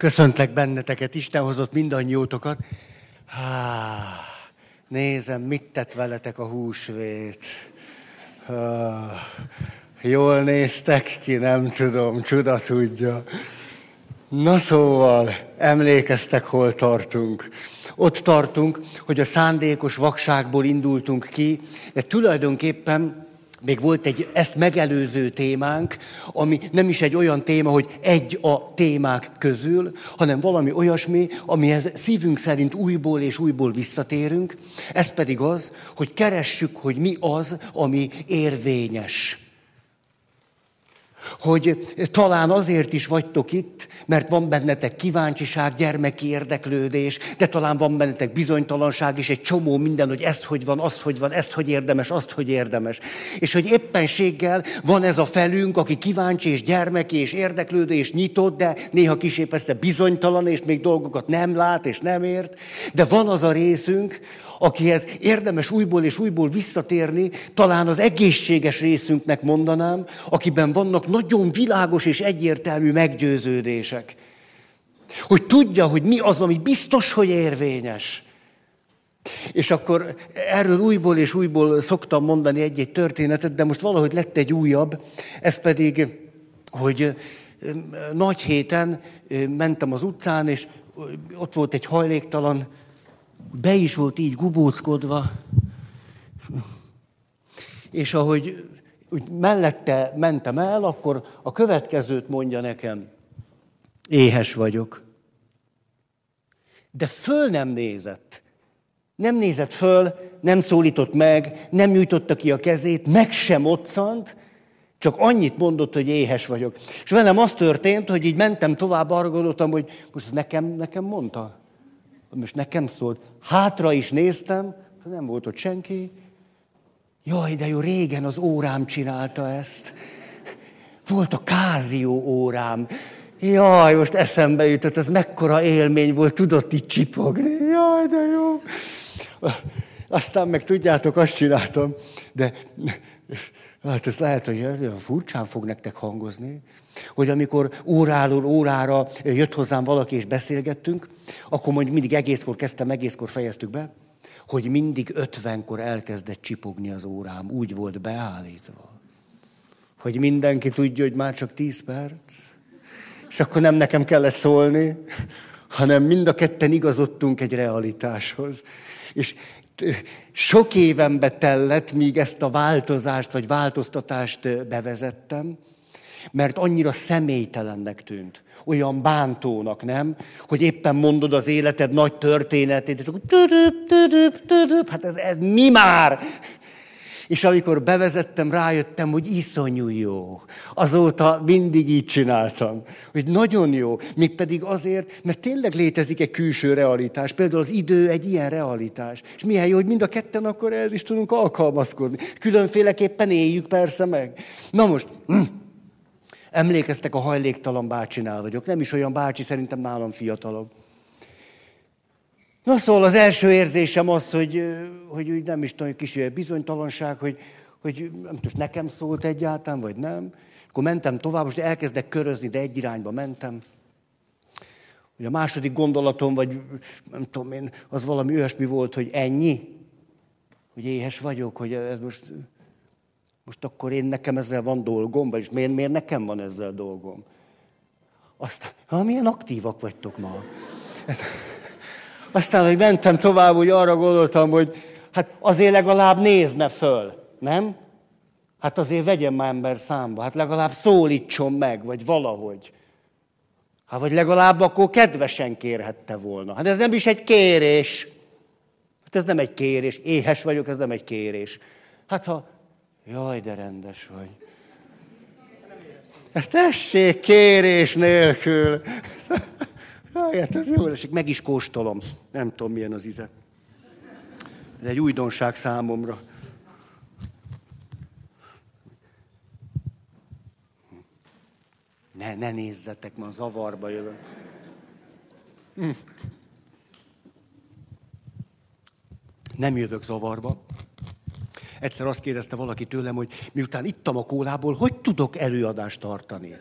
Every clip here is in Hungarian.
Köszöntlek benneteket, Isten hozott mindannyiótokat. Há, nézem, mit tett veletek a húsvét. Há, jól néztek ki, nem tudom, csuda tudja. Na szóval, emlékeztek, hol tartunk. Ott tartunk, hogy a szándékos vakságból indultunk ki, de tulajdonképpen még volt egy ezt megelőző témánk, ami nem is egy olyan téma, hogy egy a témák közül, hanem valami olyasmi, amihez szívünk szerint újból és újból visszatérünk. Ez pedig az, hogy keressük, hogy mi az, ami érvényes hogy talán azért is vagytok itt, mert van bennetek kíváncsiság, gyermeki érdeklődés, de talán van bennetek bizonytalanság is, egy csomó minden, hogy ez hogy van, az hogy van, ezt hogy érdemes, azt hogy érdemes. És hogy éppenséggel van ez a felünk, aki kíváncsi és gyermeki és érdeklődő és nyitott, de néha kisé persze bizonytalan, és még dolgokat nem lát és nem ért. De van az a részünk, akihez érdemes újból és újból visszatérni, talán az egészséges részünknek mondanám, akiben vannak nagyon világos és egyértelmű meggyőződések. Hogy tudja, hogy mi az, ami biztos, hogy érvényes. És akkor erről újból és újból szoktam mondani egy-egy történetet, de most valahogy lett egy újabb, ez pedig, hogy nagy héten mentem az utcán, és ott volt egy hajléktalan, be is volt így gubóckodva, és ahogy úgy mellette mentem el, akkor a következőt mondja nekem. Éhes vagyok. De föl nem nézett. Nem nézett föl, nem szólított meg, nem nyújtotta ki a kezét, meg sem otszant, csak annyit mondott, hogy éhes vagyok. És velem az történt, hogy így mentem tovább, arra gondoltam, hogy most ez nekem, nekem mondta most nekem szólt, hátra is néztem, nem volt ott senki. Jaj, de jó, régen az órám csinálta ezt. Volt a kázió órám. Jaj, most eszembe jutott, ez mekkora élmény volt, tudott itt csipogni. Jaj, de jó. Aztán meg tudjátok, azt csináltam, de hát ez lehet, hogy furcsán fog nektek hangozni, hogy amikor óráról órára jött hozzám valaki és beszélgettünk, akkor mondjuk mindig egészkor kezdtem, egészkor fejeztük be, hogy mindig ötvenkor elkezdett csipogni az órám. Úgy volt beállítva. Hogy mindenki tudja, hogy már csak tíz perc. És akkor nem nekem kellett szólni, hanem mind a ketten igazodtunk egy realitáshoz. És sok évenbe tellett, míg ezt a változást vagy változtatást bevezettem, mert annyira személytelennek tűnt. Olyan bántónak, nem? Hogy éppen mondod az életed nagy történetét, és akkor tödöp, tödöp, tödöp, hát ez, ez mi már? És amikor bevezettem, rájöttem, hogy iszonyú jó. Azóta mindig így csináltam. Hogy nagyon jó. Mégpedig azért, mert tényleg létezik egy külső realitás. Például az idő egy ilyen realitás. És milyen jó, hogy mind a ketten akkor ez is tudunk alkalmazkodni. Különféleképpen éljük persze meg. Na most, hm. Emlékeztek, a hajléktalan bácsinál vagyok. Nem is olyan bácsi, szerintem nálam fiatalabb. Na szóval az első érzésem az, hogy, hogy úgy nem is tudom, kis bizonytalanság, hogy, hogy nem tudom, nekem szólt egyáltalán, vagy nem. Akkor mentem tovább, most elkezdek körözni, de egy irányba mentem. Hogy a második gondolatom, vagy nem tudom én, az valami olyasmi volt, hogy ennyi, hogy éhes vagyok, hogy ez most most akkor én nekem ezzel van dolgom, vagyis miért, miért nekem van ezzel dolgom? Aztán, ha milyen aktívak vagytok ma. Aztán, hogy mentem tovább, hogy arra gondoltam, hogy hát azért legalább nézne föl, nem? Hát azért vegyen már ember számba, hát legalább szólítson meg, vagy valahogy. Hát vagy legalább akkor kedvesen kérhette volna. Hát ez nem is egy kérés. Hát ez nem egy kérés. Éhes vagyok, ez nem egy kérés. Hát ha Jaj, de rendes vagy. Ezt tessék kérés nélkül. Hát ez jól esik, meg is kóstolom. Nem tudom, milyen az íze. Ez egy újdonság számomra. Ne, ne nézzetek, ma zavarba jövök. Hm. Nem jövök zavarba. Egyszer azt kérdezte valaki tőlem, hogy miután ittam a kólából, hogy tudok előadást tartani?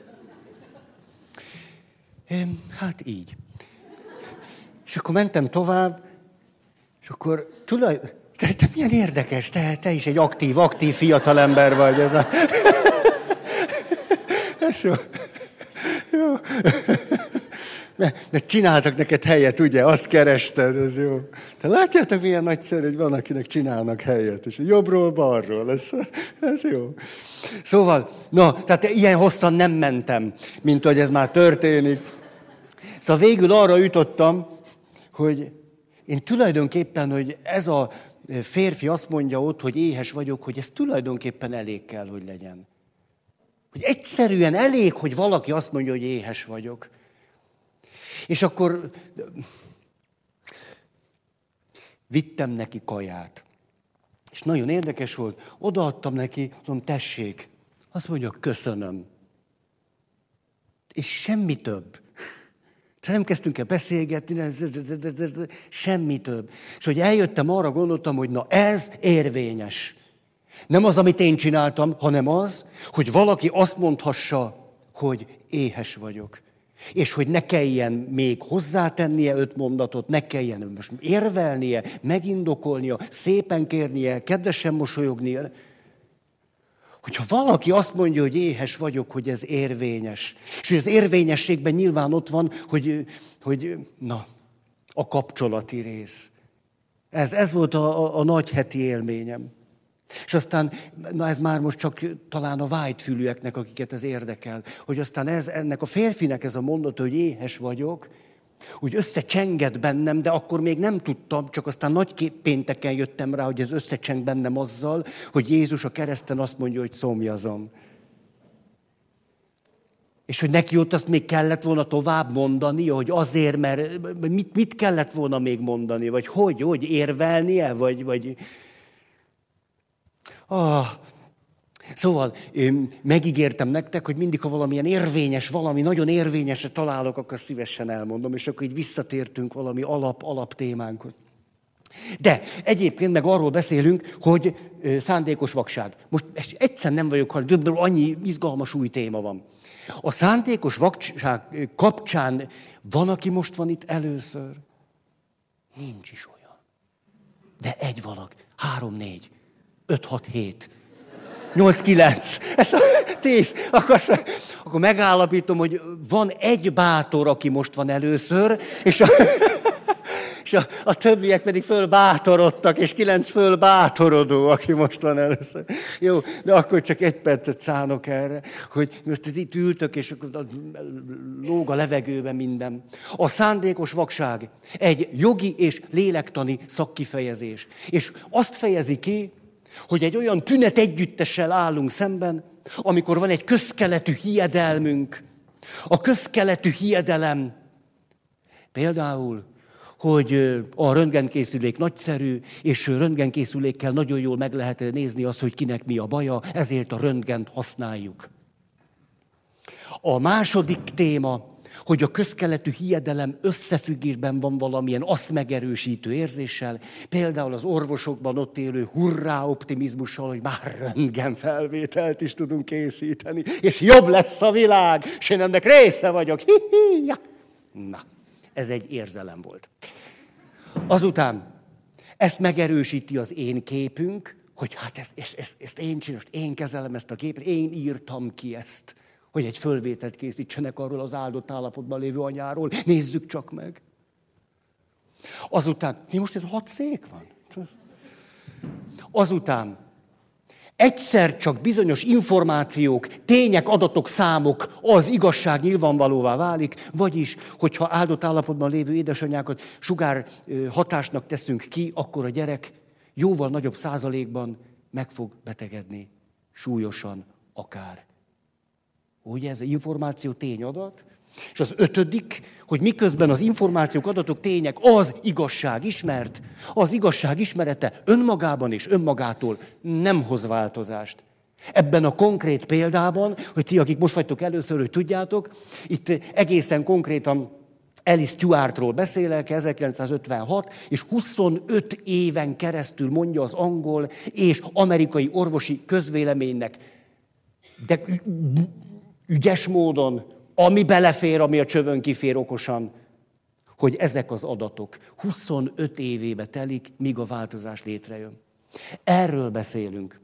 Hát így. És akkor mentem tovább, és akkor tulaj... Te, te milyen érdekes, te, te is egy aktív, aktív fiatalember vagy. Ez, a... ez jó. jó. Mert csináltak neked helyet, ugye? Azt kerested, ez jó. Te látjátok, milyen nagyszerű, hogy van, akinek csinálnak helyet, és jobbról, balról, ez, ez jó. Szóval, na, tehát ilyen hosszan nem mentem, mint hogy ez már történik. Szóval végül arra jutottam, hogy én tulajdonképpen, hogy ez a férfi azt mondja ott, hogy éhes vagyok, hogy ez tulajdonképpen elég kell, hogy legyen. Hogy egyszerűen elég, hogy valaki azt mondja, hogy éhes vagyok. És akkor vittem neki kaját. És nagyon érdekes volt, odaadtam neki, mondom, tessék. Azt mondja, köszönöm. És semmi több. Tehát nem kezdtünk el beszélgetni, semmi több. És hogy eljöttem, arra gondoltam, hogy na ez érvényes. Nem az, amit én csináltam, hanem az, hogy valaki azt mondhassa, hogy éhes vagyok. És hogy ne kelljen még hozzátennie öt mondatot, ne kelljen most érvelnie, megindokolnia, szépen kérnie, kedvesen mosolyognia. Hogyha valaki azt mondja, hogy éhes vagyok, hogy ez érvényes, és hogy az érvényességben nyilván ott van, hogy, hogy na, a kapcsolati rész. Ez, ez volt a, a, a nagy heti élményem. És aztán, na ez már most csak talán a vágyfülűeknek, akiket ez érdekel, hogy aztán ez, ennek a férfinek ez a mondat, hogy éhes vagyok, úgy összecsengett bennem, de akkor még nem tudtam, csak aztán nagy pénteken jöttem rá, hogy ez összecseng bennem azzal, hogy Jézus a kereszten azt mondja, hogy szomjazom. És hogy neki ott azt még kellett volna tovább mondani, hogy azért, mert mit, mit kellett volna még mondani, vagy hogy, hogy érvelnie, vagy, vagy Ah, Szóval megígértem nektek, hogy mindig, ha valamilyen érvényes, valami nagyon érvényesre találok, akkor szívesen elmondom, és akkor így visszatértünk valami alap-alap témánkhoz. De egyébként meg arról beszélünk, hogy szándékos vakság. Most egyszer nem vagyok, hanem annyi izgalmas új téma van. A szándékos vakság kapcsán van, aki most van itt először? Nincs is olyan. De egy valak, három-négy. 5, 6, 7. 8, 9. Ez a 10. Akkor, akkor megállapítom, hogy van egy bátor, aki most van először, és a, és a, a többiek pedig fölbátorodtak, és kilenc fölbátorodó, aki most van először. Jó, de akkor csak egy percet szánok erre, hogy most itt ültök, és lóg a levegőben minden. A szándékos vakság egy jogi és lélektani szakkifejezés. És azt fejezi ki, hogy egy olyan tünet együttessel állunk szemben, amikor van egy közkeletű hiedelmünk. A közkeletű hiedelem például, hogy a röntgenkészülék nagyszerű, és röntgenkészülékkel nagyon jól meg lehet nézni azt, hogy kinek mi a baja, ezért a röntgent használjuk. A második téma hogy a közkeletű hiedelem összefüggésben van valamilyen azt megerősítő érzéssel, például az orvosokban ott élő hurrá optimizmussal, hogy már röntgen felvételt is tudunk készíteni, és jobb lesz a világ, és én ennek része vagyok. Hi-hi, ja. Na, ez egy érzelem volt. Azután ezt megerősíti az én képünk, hogy hát ezt, ezt, ezt én csinálom, én kezelem ezt a képet, én írtam ki ezt hogy egy fölvételt készítsenek arról az áldott állapotban lévő anyáról. Nézzük csak meg. Azután, mi most ez hat szék van? Azután egyszer csak bizonyos információk, tények, adatok, számok, az igazság nyilvánvalóvá válik, vagyis, hogyha áldott állapotban lévő édesanyákat sugár hatásnak teszünk ki, akkor a gyerek jóval nagyobb százalékban meg fog betegedni, súlyosan akár. Ugye ez információ tényadat? És az ötödik, hogy miközben az információk, adatok, tények, az igazság ismert, az igazság ismerete önmagában és önmagától nem hoz változást. Ebben a konkrét példában, hogy ti, akik most vagytok először, hogy tudjátok, itt egészen konkrétan Alice Stuartról beszélek, 1956, és 25 éven keresztül mondja az angol és amerikai orvosi közvéleménynek, de ügyes módon ami belefér, ami a csövön kifér okosan, hogy ezek az adatok 25 évébe telik, míg a változás létrejön. Erről beszélünk.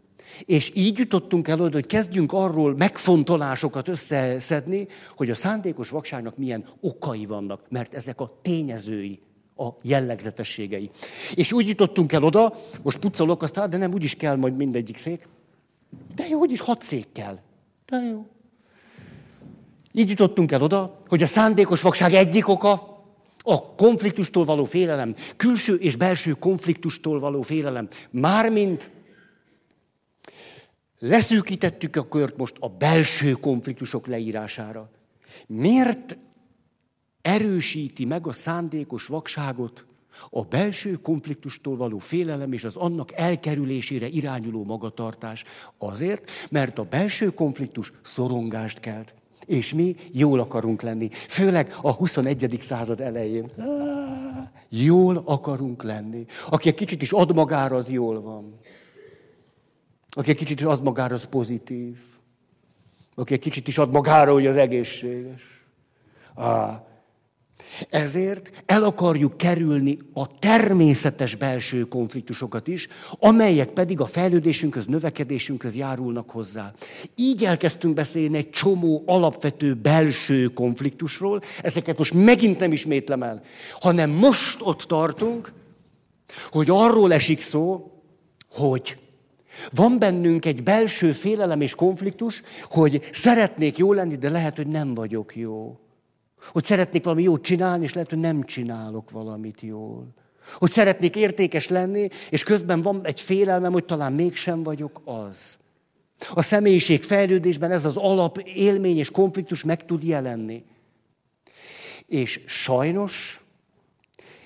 És így jutottunk el hogy kezdjünk arról megfontolásokat összeszedni, hogy a szándékos vakságnak milyen okai vannak, mert ezek a tényezői, a jellegzetességei. És úgy jutottunk el oda, most pucolok azt, de nem úgy is kell majd mindegyik szék. De jó, úgyis hat szék kell. De jó. Így jutottunk el oda, hogy a szándékos vakság egyik oka a konfliktustól való félelem, külső és belső konfliktustól való félelem. Mármint leszűkítettük a kört most a belső konfliktusok leírására. Miért erősíti meg a szándékos vakságot a belső konfliktustól való félelem és az annak elkerülésére irányuló magatartás? Azért, mert a belső konfliktus szorongást kelt. És mi jól akarunk lenni. Főleg a 21. század elején. Jól akarunk lenni. Aki egy kicsit is ad magára, az jól van. Aki egy kicsit is ad magára, az pozitív. Aki egy kicsit is ad magára, hogy az egészséges. Ah, ezért el akarjuk kerülni a természetes belső konfliktusokat is, amelyek pedig a fejlődésünkhöz, növekedésünkhöz járulnak hozzá. Így elkezdtünk beszélni egy csomó alapvető belső konfliktusról, ezeket most megint nem ismétlem el, hanem most ott tartunk, hogy arról esik szó, hogy van bennünk egy belső félelem és konfliktus, hogy szeretnék jó lenni, de lehet, hogy nem vagyok jó. Hogy szeretnék valami jót csinálni, és lehet, hogy nem csinálok valamit jól. Hogy szeretnék értékes lenni, és közben van egy félelmem, hogy talán mégsem vagyok az. A személyiség fejlődésben ez az alap élmény és konfliktus meg tud jelenni. És sajnos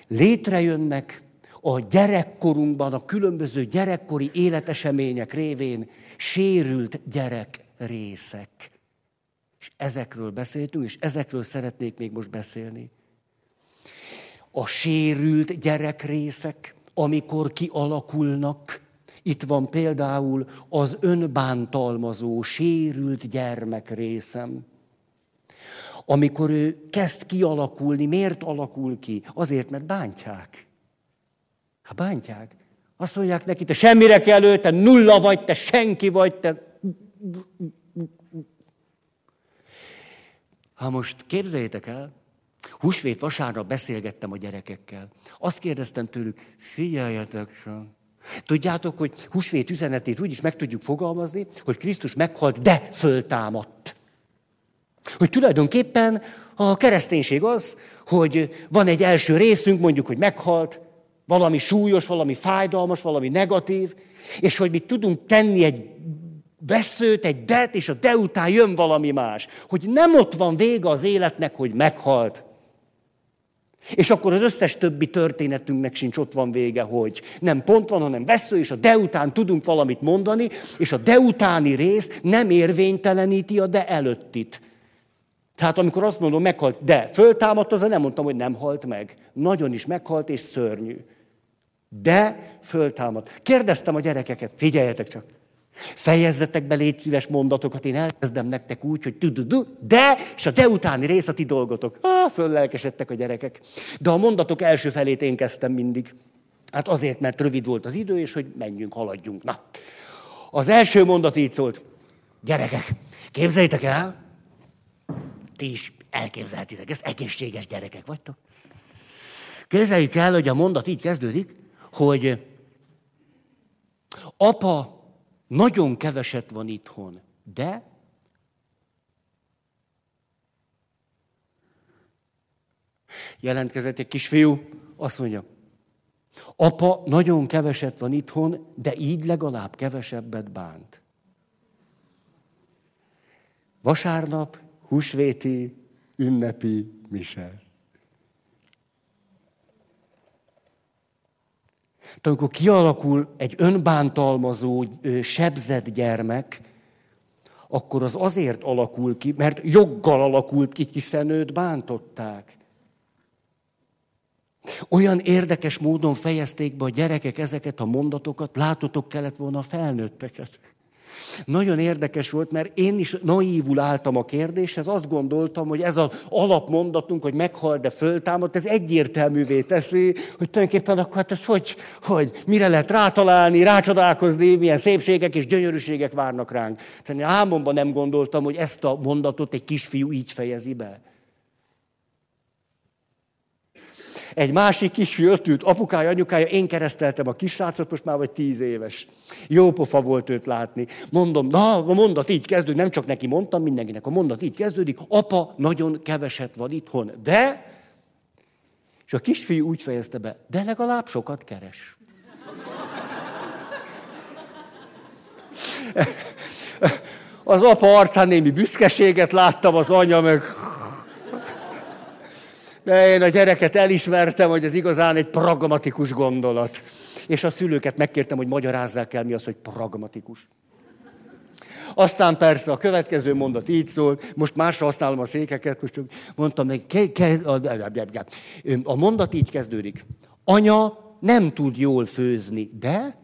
létrejönnek a gyerekkorunkban, a különböző gyerekkori életesemények révén sérült gyerek részek. És ezekről beszéltünk, és ezekről szeretnék még most beszélni. A sérült gyerekrészek, amikor kialakulnak, itt van például az önbántalmazó, sérült gyermek részem. Amikor ő kezd kialakulni, miért alakul ki? Azért, mert bántják. Hát bántják. Azt mondják neki, te semmire kell te nulla vagy, te senki vagy, te Ha most képzeljétek el, húsvét vasárnap beszélgettem a gyerekekkel. Azt kérdeztem tőlük, figyeljetek csak. Tudjátok, hogy húsvét üzenetét úgy is meg tudjuk fogalmazni, hogy Krisztus meghalt, de föltámadt. Hogy tulajdonképpen a kereszténység az, hogy van egy első részünk, mondjuk, hogy meghalt, valami súlyos, valami fájdalmas, valami negatív, és hogy mi tudunk tenni egy veszőt, egy det, és a de után jön valami más. Hogy nem ott van vége az életnek, hogy meghalt. És akkor az összes többi történetünknek sincs ott van vége, hogy nem pont van, hanem vesző, és a de után tudunk valamit mondani, és a de utáni rész nem érvényteleníti a de előttit. Tehát amikor azt mondom, meghalt, de föltámadt, az nem mondtam, hogy nem halt meg. Nagyon is meghalt, és szörnyű. De föltámadt. Kérdeztem a gyerekeket, figyeljetek csak, Fejezzetek be légy szíves mondatokat, én elkezdem nektek úgy, hogy tududu, de, és a de utáni rész a ti dolgotok. Ah, föllelkesedtek a gyerekek. De a mondatok első felét én kezdtem mindig. Hát azért, mert rövid volt az idő, és hogy menjünk, haladjunk. Na, az első mondat így szólt. Gyerekek, képzeljétek el, ti is elképzelhetitek, ezt egészséges gyerekek vagytok. Képzeljük el, hogy a mondat így kezdődik, hogy apa nagyon keveset van itthon, de jelentkezett egy kisfiú, azt mondja, apa nagyon keveset van itthon, de így legalább kevesebbet bánt. Vasárnap, húsvéti, ünnepi mise. Tehát amikor kialakul egy önbántalmazó, sebzett gyermek, akkor az azért alakul ki, mert joggal alakult ki, hiszen őt bántották. Olyan érdekes módon fejezték be a gyerekek ezeket a mondatokat, látotok kellett volna a felnőtteket. Nagyon érdekes volt, mert én is naívul álltam a kérdéshez, azt gondoltam, hogy ez az alapmondatunk, hogy meghal, de föltámad, ez egyértelművé teszi, hogy tulajdonképpen akkor hát ez hogy, hogy mire lehet rátalálni, rácsodálkozni, milyen szépségek és gyönyörűségek várnak ránk. Tehát én álmomban nem gondoltam, hogy ezt a mondatot egy kisfiú így fejezi be. Egy másik kisfiú ott ült, apukája, anyukája, én kereszteltem a kisrácot, most már vagy tíz éves. Jó pofa volt őt látni. Mondom, na, a mondat így kezdődik, nem csak neki mondtam, mindenkinek a mondat így kezdődik, apa nagyon keveset van itthon, de, és a kisfiú úgy fejezte be, de legalább sokat keres. Az apa arcán némi büszkeséget láttam, az anya meg de én a gyereket elismertem, hogy ez igazán egy pragmatikus gondolat. És a szülőket megkértem, hogy magyarázzák el, mi az, hogy pragmatikus. Aztán persze a következő mondat így szól, most másra használom a székeket, most csak mondtam neki, ke, ke, a, a mondat így kezdődik. Anya nem tud jól főzni, de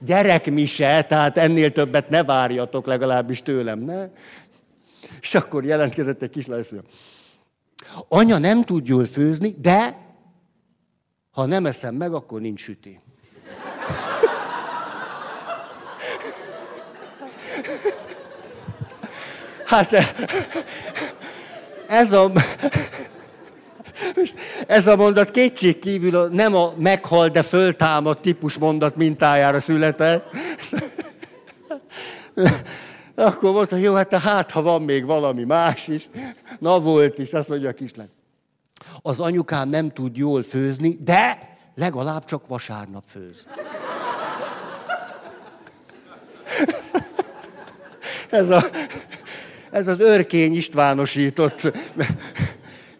gyerek mi se, tehát ennél többet ne várjatok legalábbis tőlem, ne? És akkor jelentkezett egy kislány, Anya nem tud jól főzni, de ha nem eszem meg, akkor nincs süti. Hát ez a, ez a mondat kétség kívül nem a meghal, de föltámad típus mondat mintájára született. Akkor mondta, jó, hát hát, ha van még valami más is. Na volt is, azt mondja a kislány. Az anyukám nem tud jól főzni, de legalább csak vasárnap főz. Ez, a, ez az örkény Istvánosított.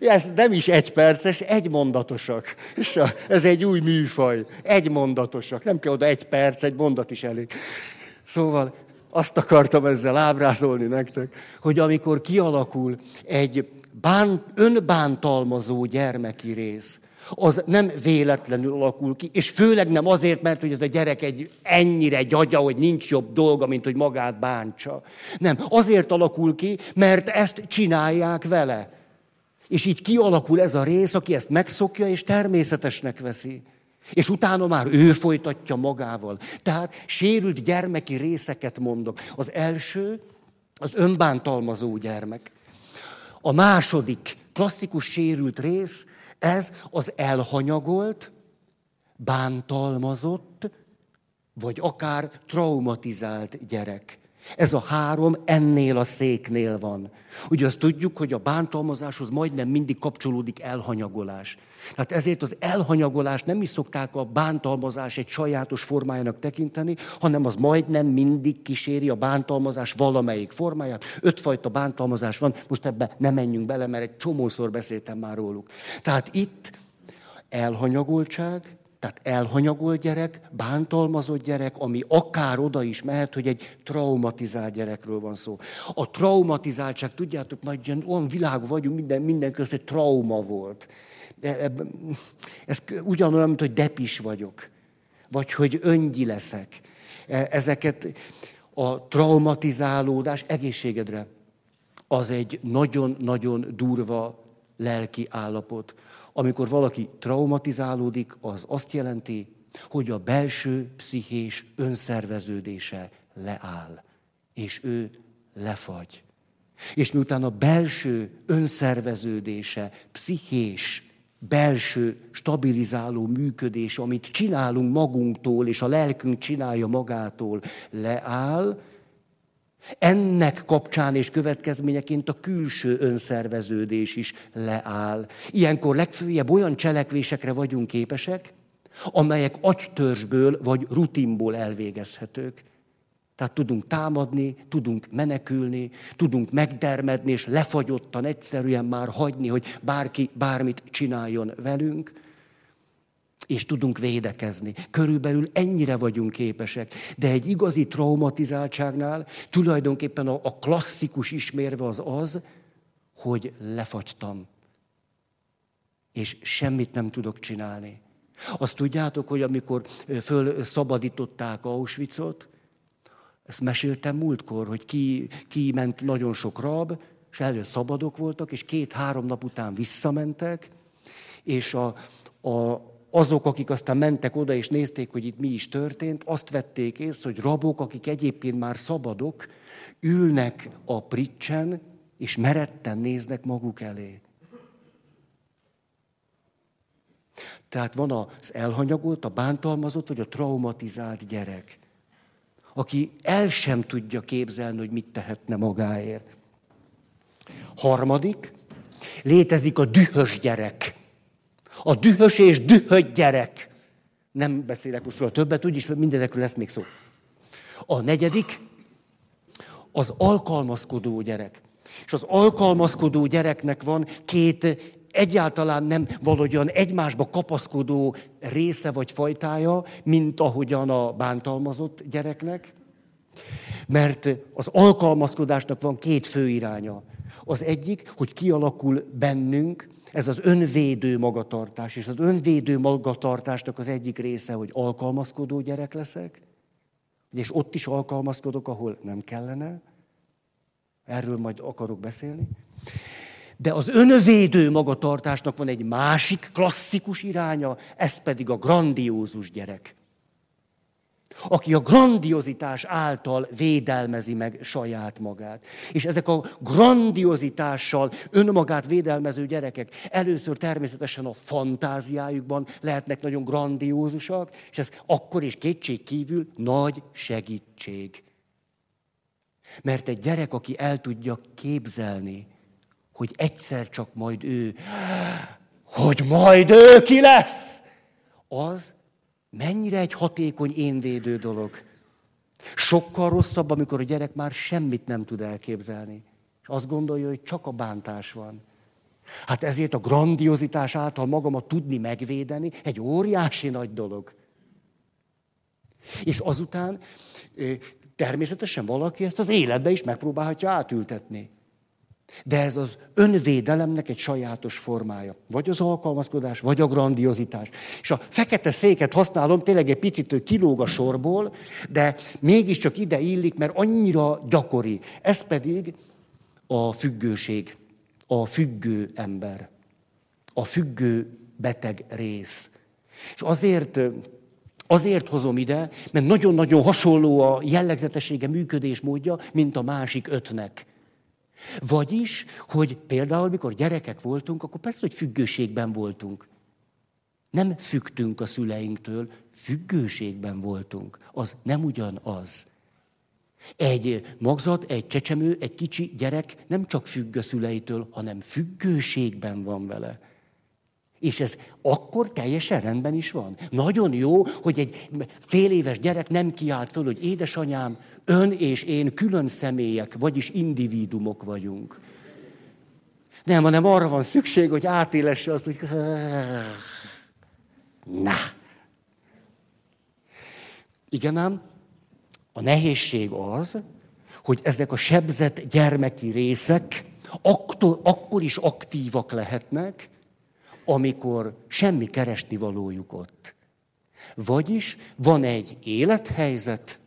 Ez nem is egy perces, egy mondatosak. És ez egy új műfaj. Egy mondatosak. Nem kell oda egy perc, egy mondat is elég. Szóval azt akartam ezzel ábrázolni nektek, hogy amikor kialakul egy bán, önbántalmazó gyermeki rész, az nem véletlenül alakul ki, és főleg nem azért, mert hogy ez a gyerek egy ennyire gyagya, hogy nincs jobb dolga, mint hogy magát bántsa. Nem, azért alakul ki, mert ezt csinálják vele. És így kialakul ez a rész, aki ezt megszokja és természetesnek veszi. És utána már ő folytatja magával. Tehát sérült gyermeki részeket mondok. Az első az önbántalmazó gyermek. A második klasszikus sérült rész, ez az elhanyagolt, bántalmazott, vagy akár traumatizált gyerek. Ez a három ennél a széknél van. Ugye azt tudjuk, hogy a bántalmazáshoz majdnem mindig kapcsolódik elhanyagolás. Tehát ezért az elhanyagolást nem is szokták a bántalmazás egy sajátos formájának tekinteni, hanem az majdnem mindig kíséri a bántalmazás valamelyik formáját. Ötfajta bántalmazás van, most ebbe nem menjünk bele, mert egy csomószor beszéltem már róluk. Tehát itt elhanyagoltság, tehát elhanyagolt gyerek, bántalmazott gyerek, ami akár oda is mehet, hogy egy traumatizált gyerekről van szó. A traumatizáltság, tudjátok, majd ilyen olyan világ vagyunk, minden, minden közt egy trauma volt. Ez ugyanolyan, mint hogy depis vagyok, vagy hogy öngyi leszek. E, ezeket a traumatizálódás egészségedre, az egy nagyon-nagyon durva lelki állapot. Amikor valaki traumatizálódik, az azt jelenti, hogy a belső pszichés önszerveződése leáll, és ő lefagy. És miután a belső önszerveződése, pszichés, belső stabilizáló működés, amit csinálunk magunktól, és a lelkünk csinálja magától, leáll, ennek kapcsán és következményeként a külső önszerveződés is leáll. Ilyenkor legfőjebb olyan cselekvésekre vagyunk képesek, amelyek agytörzsből vagy rutinból elvégezhetők. Tehát tudunk támadni, tudunk menekülni, tudunk megdermedni, és lefagyottan egyszerűen már hagyni, hogy bárki bármit csináljon velünk, és tudunk védekezni. Körülbelül ennyire vagyunk képesek. De egy igazi traumatizáltságnál tulajdonképpen a, a klasszikus ismérve az az, hogy lefagytam. És semmit nem tudok csinálni. Azt tudjátok, hogy amikor fölszabadították Auschwitzot, ezt meséltem múltkor, hogy ki, ki ment nagyon sok rab, és előtt szabadok voltak, és két-három nap után visszamentek, és a, a, azok, akik aztán mentek oda és nézték, hogy itt mi is történt, azt vették észre, hogy rabok, akik egyébként már szabadok, ülnek a pricsen, és meretten néznek maguk elé. Tehát van az elhanyagolt, a bántalmazott, vagy a traumatizált gyerek, aki el sem tudja képzelni, hogy mit tehetne magáért. Harmadik, létezik a dühös gyerek. A dühös és dühögy gyerek. Nem beszélek most róla többet, úgyis mindenekről lesz még szó. A negyedik, az alkalmazkodó gyerek. És az alkalmazkodó gyereknek van két egyáltalán nem valahogyan egymásba kapaszkodó része vagy fajtája, mint ahogyan a bántalmazott gyereknek. Mert az alkalmazkodásnak van két fő iránya. Az egyik, hogy kialakul bennünk ez az önvédő magatartás, és az önvédő magatartásnak az egyik része, hogy alkalmazkodó gyerek leszek, és ott is alkalmazkodok, ahol nem kellene. Erről majd akarok beszélni. De az önvédő magatartásnak van egy másik klasszikus iránya, ez pedig a grandiózus gyerek aki a grandiozitás által védelmezi meg saját magát. És ezek a grandiozitással önmagát védelmező gyerekek először természetesen a fantáziájukban lehetnek nagyon grandiózusak, és ez akkor is kétség kívül nagy segítség. Mert egy gyerek, aki el tudja képzelni, hogy egyszer csak majd ő, hogy majd ő ki lesz, az Mennyire egy hatékony énvédő dolog. Sokkal rosszabb, amikor a gyerek már semmit nem tud elképzelni. És azt gondolja, hogy csak a bántás van. Hát ezért a grandiozitás által magamat tudni megvédeni egy óriási nagy dolog. És azután természetesen valaki ezt az életbe is megpróbálhatja átültetni. De ez az önvédelemnek egy sajátos formája. Vagy az alkalmazkodás, vagy a grandiozitás. És a fekete széket használom, tényleg egy picit kilóg a sorból, de mégiscsak ide illik, mert annyira gyakori. Ez pedig a függőség, a függő ember, a függő beteg rész. És azért Azért hozom ide, mert nagyon-nagyon hasonló a jellegzetessége, működésmódja, mint a másik ötnek. Vagyis, hogy például, mikor gyerekek voltunk, akkor persze, hogy függőségben voltunk. Nem fügtünk a szüleinktől, függőségben voltunk. Az nem ugyanaz. Egy magzat, egy csecsemő, egy kicsi gyerek nem csak függ a szüleitől, hanem függőségben van vele. És ez akkor teljesen rendben is van. Nagyon jó, hogy egy fél éves gyerek nem kiált föl, hogy édesanyám, ön és én külön személyek, vagyis individumok vagyunk. Nem, hanem arra van szükség, hogy átélesse azt, hogy na. Igen ám, a nehézség az, hogy ezek a sebzett gyermeki részek akkor, akkor is aktívak lehetnek, amikor semmi keresni valójuk ott. Vagyis van egy élethelyzet,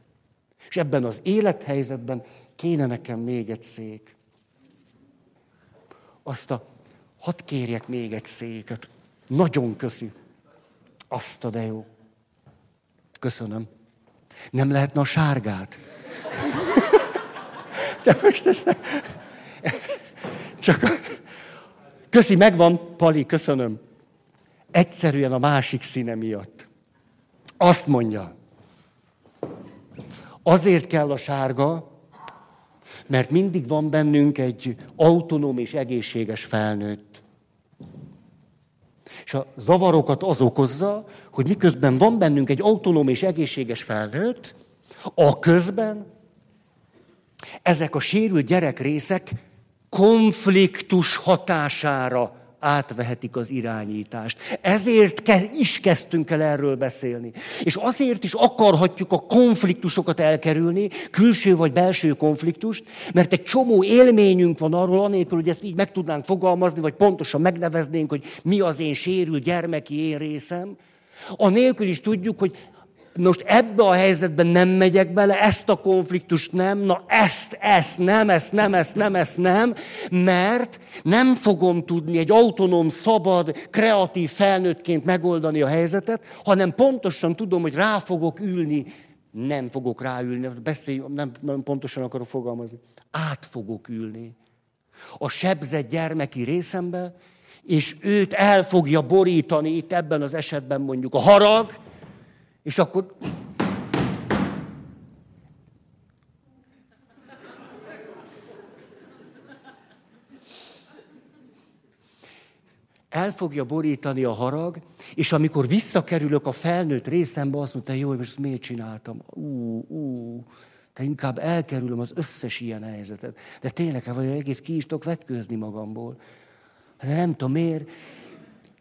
és ebben az élethelyzetben kéne nekem még egy szék. Azt a, hadd kérjek még egy széket. Nagyon köszi. Azt a de jó. Köszönöm. Nem lehetne a sárgát? De most ez... Csak a... Köszi, megvan, Pali, köszönöm. Egyszerűen a másik színe miatt. Azt mondja, azért kell a sárga, mert mindig van bennünk egy autonóm és egészséges felnőtt. És a zavarokat az okozza, hogy miközben van bennünk egy autonóm és egészséges felnőtt, a közben ezek a sérült gyerekrészek konfliktus hatására átvehetik az irányítást. Ezért is kezdtünk el erről beszélni. És azért is akarhatjuk a konfliktusokat elkerülni, külső vagy belső konfliktust, mert egy csomó élményünk van arról, anélkül, hogy ezt így meg tudnánk fogalmazni, vagy pontosan megneveznénk, hogy mi az én sérült gyermeki én részem, Anélkül is tudjuk, hogy most ebbe a helyzetben nem megyek bele, ezt a konfliktust nem, na ezt, ezt nem, ezt nem, ezt nem, ezt nem, mert nem fogom tudni egy autonóm, szabad, kreatív felnőttként megoldani a helyzetet, hanem pontosan tudom, hogy rá fogok ülni, nem fogok ráülni, beszélj, nem, nem pontosan akarok fogalmazni, át fogok ülni a sebzett gyermeki részembe, és őt el fogja borítani, itt ebben az esetben mondjuk a harag, és akkor... El fogja borítani a harag, és amikor visszakerülök a felnőtt részembe, azt mondta, jó, most miért csináltam? Ú, ú, de inkább elkerülöm az összes ilyen helyzetet. De tényleg, vagy egész ki is tudok vetkőzni magamból. De nem tudom miért.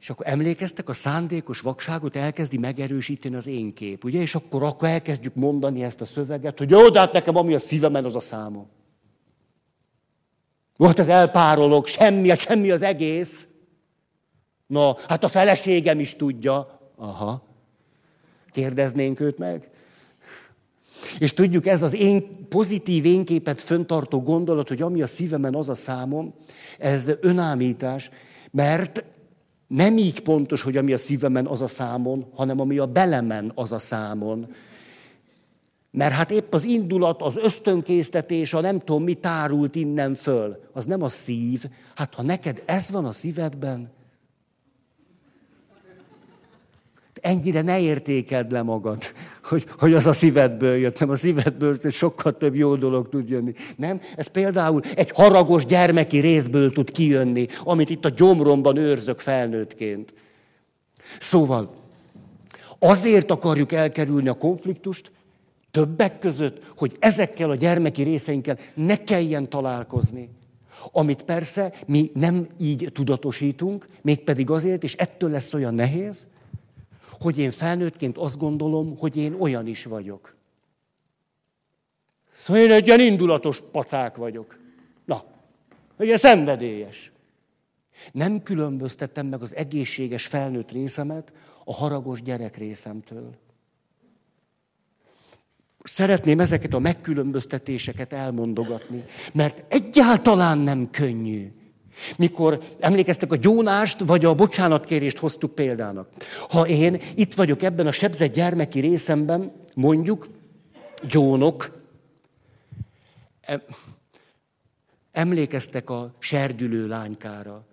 És akkor emlékeztek, a szándékos vakságot elkezdi megerősíteni az én kép, ugye? És akkor, akkor elkezdjük mondani ezt a szöveget, hogy jó, de hát nekem ami a szívemen, az a számom. Volt az elpárolok, semmi, semmi az egész. Na, hát a feleségem is tudja. Aha. Kérdeznénk őt meg? És tudjuk, ez az én pozitív énképet föntartó gondolat, hogy ami a szívemen, az a számom, ez önámítás, mert nem így pontos, hogy ami a szívemen, az a számon, hanem ami a belemen, az a számon. Mert hát épp az indulat, az ösztönkésztetés, a nem tudom mi tárult innen föl, az nem a szív. Hát ha neked ez van a szívedben, ennyire ne értékeld le magad, hogy, hogy az a szívedből jött, nem a szívedből sokkal több jó dolog tud jönni. Nem? Ez például egy haragos gyermeki részből tud kijönni, amit itt a gyomromban őrzök felnőttként. Szóval, azért akarjuk elkerülni a konfliktust, többek között, hogy ezekkel a gyermeki részeinkkel ne kelljen találkozni. Amit persze mi nem így tudatosítunk, mégpedig azért, és ettől lesz olyan nehéz, hogy én felnőttként azt gondolom, hogy én olyan is vagyok. Szóval én egy ilyen indulatos pacák vagyok. Na, egy ilyen szenvedélyes. Nem különböztettem meg az egészséges felnőtt részemet a haragos gyerek részemtől. Szeretném ezeket a megkülönböztetéseket elmondogatni, mert egyáltalán nem könnyű. Mikor emlékeztek a gyónást, vagy a bocsánatkérést hoztuk példának. Ha én itt vagyok ebben a sebzett gyermeki részemben, mondjuk, gyónok, emlékeztek a serdülő lánykára,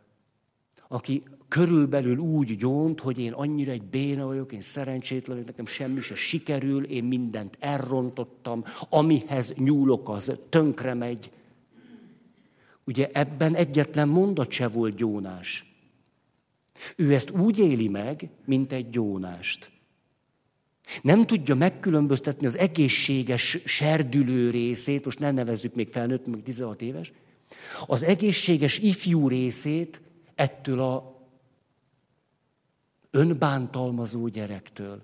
aki körülbelül úgy gyónt, hogy én annyira egy béna vagyok, én szerencsétlen vagyok, nekem semmi se sikerül, én mindent elrontottam, amihez nyúlok, az tönkre megy. Ugye ebben egyetlen mondat se volt gyónás. Ő ezt úgy éli meg, mint egy gyónást. Nem tudja megkülönböztetni az egészséges serdülő részét, most ne nevezzük még felnőtt, még 16 éves, az egészséges ifjú részét ettől a önbántalmazó gyerektől.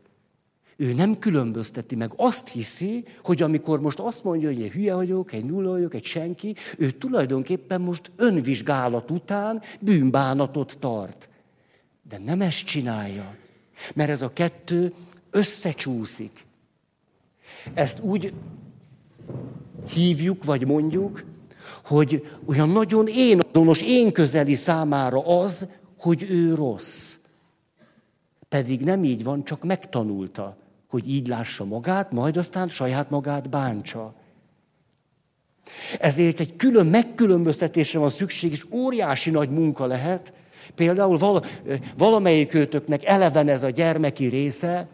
Ő nem különbözteti meg. Azt hiszi, hogy amikor most azt mondja, hogy egy hülye vagyok, egy nulla vagyok, egy senki, ő tulajdonképpen most önvizsgálat után bűnbánatot tart. De nem ezt csinálja. Mert ez a kettő összecsúszik. Ezt úgy hívjuk, vagy mondjuk, hogy olyan nagyon én azonos, én közeli számára az, hogy ő rossz. Pedig nem így van, csak megtanulta hogy így lássa magát, majd aztán saját magát bántsa. Ezért egy külön megkülönböztetésre van szükség, és óriási nagy munka lehet. Például vala, valamelyik őtöknek eleven ez a gyermeki része,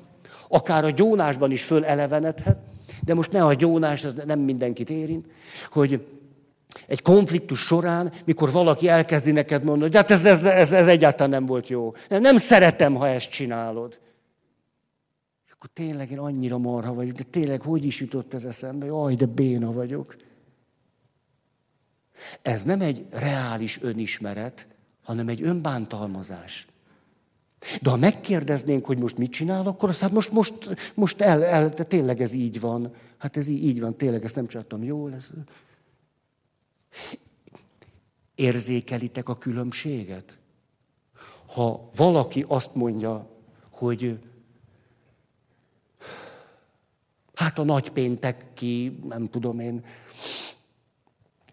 akár a gyónásban is fölelevenedhet, de most ne a gyónás, ez nem mindenkit érint, hogy egy konfliktus során, mikor valaki elkezdi neked mondani, hogy hát ez, ez, ez, ez egyáltalán nem volt jó. Nem, nem szeretem, ha ezt csinálod akkor tényleg én annyira marha vagyok, de tényleg hogy is jutott ez eszembe? Jaj, de béna vagyok. Ez nem egy reális önismeret, hanem egy önbántalmazás. De ha megkérdeznénk, hogy most mit csinál, akkor azt hát most, most, most el, el, tényleg ez így van. Hát ez így, így van, tényleg ezt nem csináltam jól. Ez... Érzékelitek a különbséget? Ha valaki azt mondja, hogy Hát a nagypéntek ki, nem tudom én.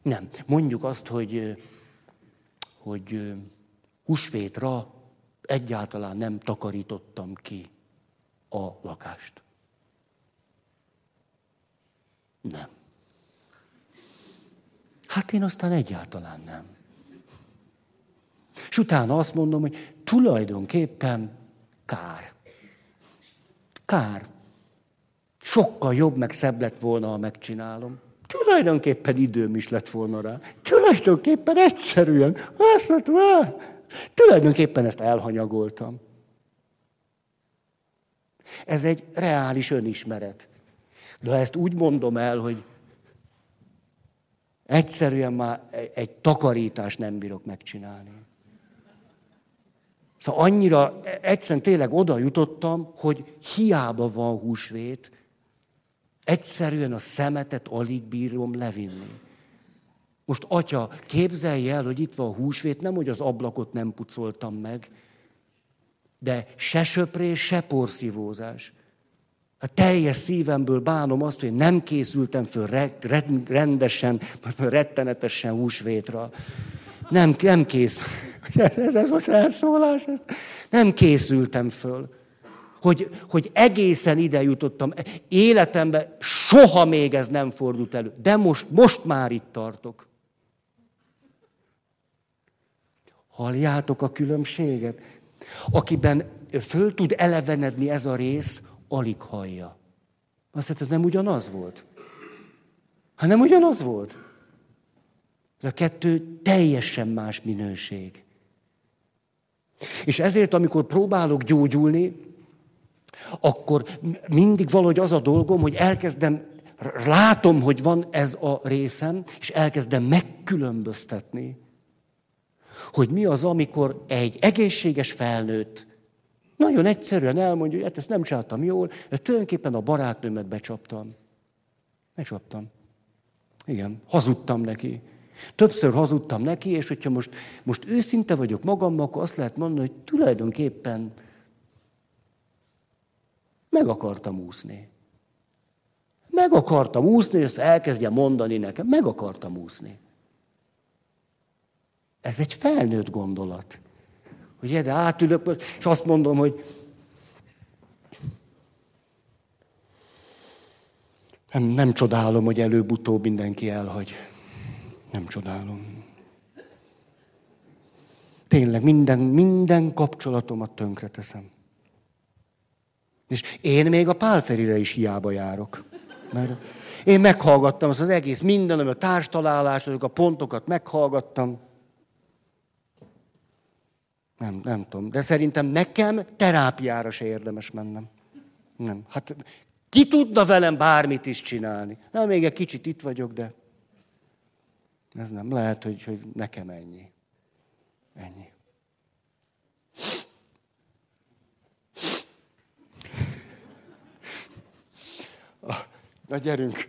Nem. Mondjuk azt, hogy, hogy húsvétra egyáltalán nem takarítottam ki a lakást. Nem. Hát én aztán egyáltalán nem. És utána azt mondom, hogy tulajdonképpen kár. Kár. Sokkal jobb, meg szebb lett volna, ha megcsinálom. Tulajdonképpen időm is lett volna rá. Tulajdonképpen egyszerűen. Azt mondtam, tulajdonképpen ezt elhanyagoltam. Ez egy reális önismeret. De ha ezt úgy mondom el, hogy egyszerűen már egy takarítást nem bírok megcsinálni. Szóval annyira, egyszerűen tényleg oda jutottam, hogy hiába van húsvét, egyszerűen a szemetet alig bírom levinni. Most, atya, képzelj el, hogy itt van a húsvét, nem, hogy az ablakot nem pucoltam meg, de se söprés, se porszívózás. A teljes szívemből bánom azt, hogy nem készültem föl rendesen, rettenetesen húsvétra. Nem, nem kész. Ez, ez volt elszólás. Ez. Nem készültem föl. Hogy, hogy egészen ide jutottam. Életemben soha még ez nem fordult elő. De most, most már itt tartok. Halljátok a különbséget? Akiben föl tud elevenedni ez a rész, alig hallja. Azt hát ez nem ugyanaz volt. Ha nem ugyanaz volt. Ez a kettő teljesen más minőség. És ezért, amikor próbálok gyógyulni, akkor mindig valahogy az a dolgom, hogy elkezdem, látom, hogy van ez a részem, és elkezdem megkülönböztetni, hogy mi az, amikor egy egészséges felnőtt nagyon egyszerűen elmondja, hogy hát ezt nem csináltam jól, de tulajdonképpen a barátnőmet becsaptam. Becsaptam. Igen, hazudtam neki. Többször hazudtam neki, és hogyha most, most őszinte vagyok magammal, akkor azt lehet mondani, hogy tulajdonképpen meg akartam úszni. Meg akartam úszni, és ezt elkezdje mondani nekem. Meg akartam úszni. Ez egy felnőtt gondolat. Hogy de átülök, és azt mondom, hogy nem, nem csodálom, hogy előbb-utóbb mindenki elhagy. Nem csodálom. Tényleg minden, minden kapcsolatomat tönkre teszem. És én még a Pálferire is hiába járok. Mert én meghallgattam az, az egész minden, ami a társtalálás, azok a pontokat meghallgattam. Nem, nem tudom. De szerintem nekem terápiára se érdemes mennem. Nem. Hát ki tudna velem bármit is csinálni? Na, még egy kicsit itt vagyok, de ez nem. Lehet, hogy, hogy nekem ennyi. Ennyi. Na gyerünk.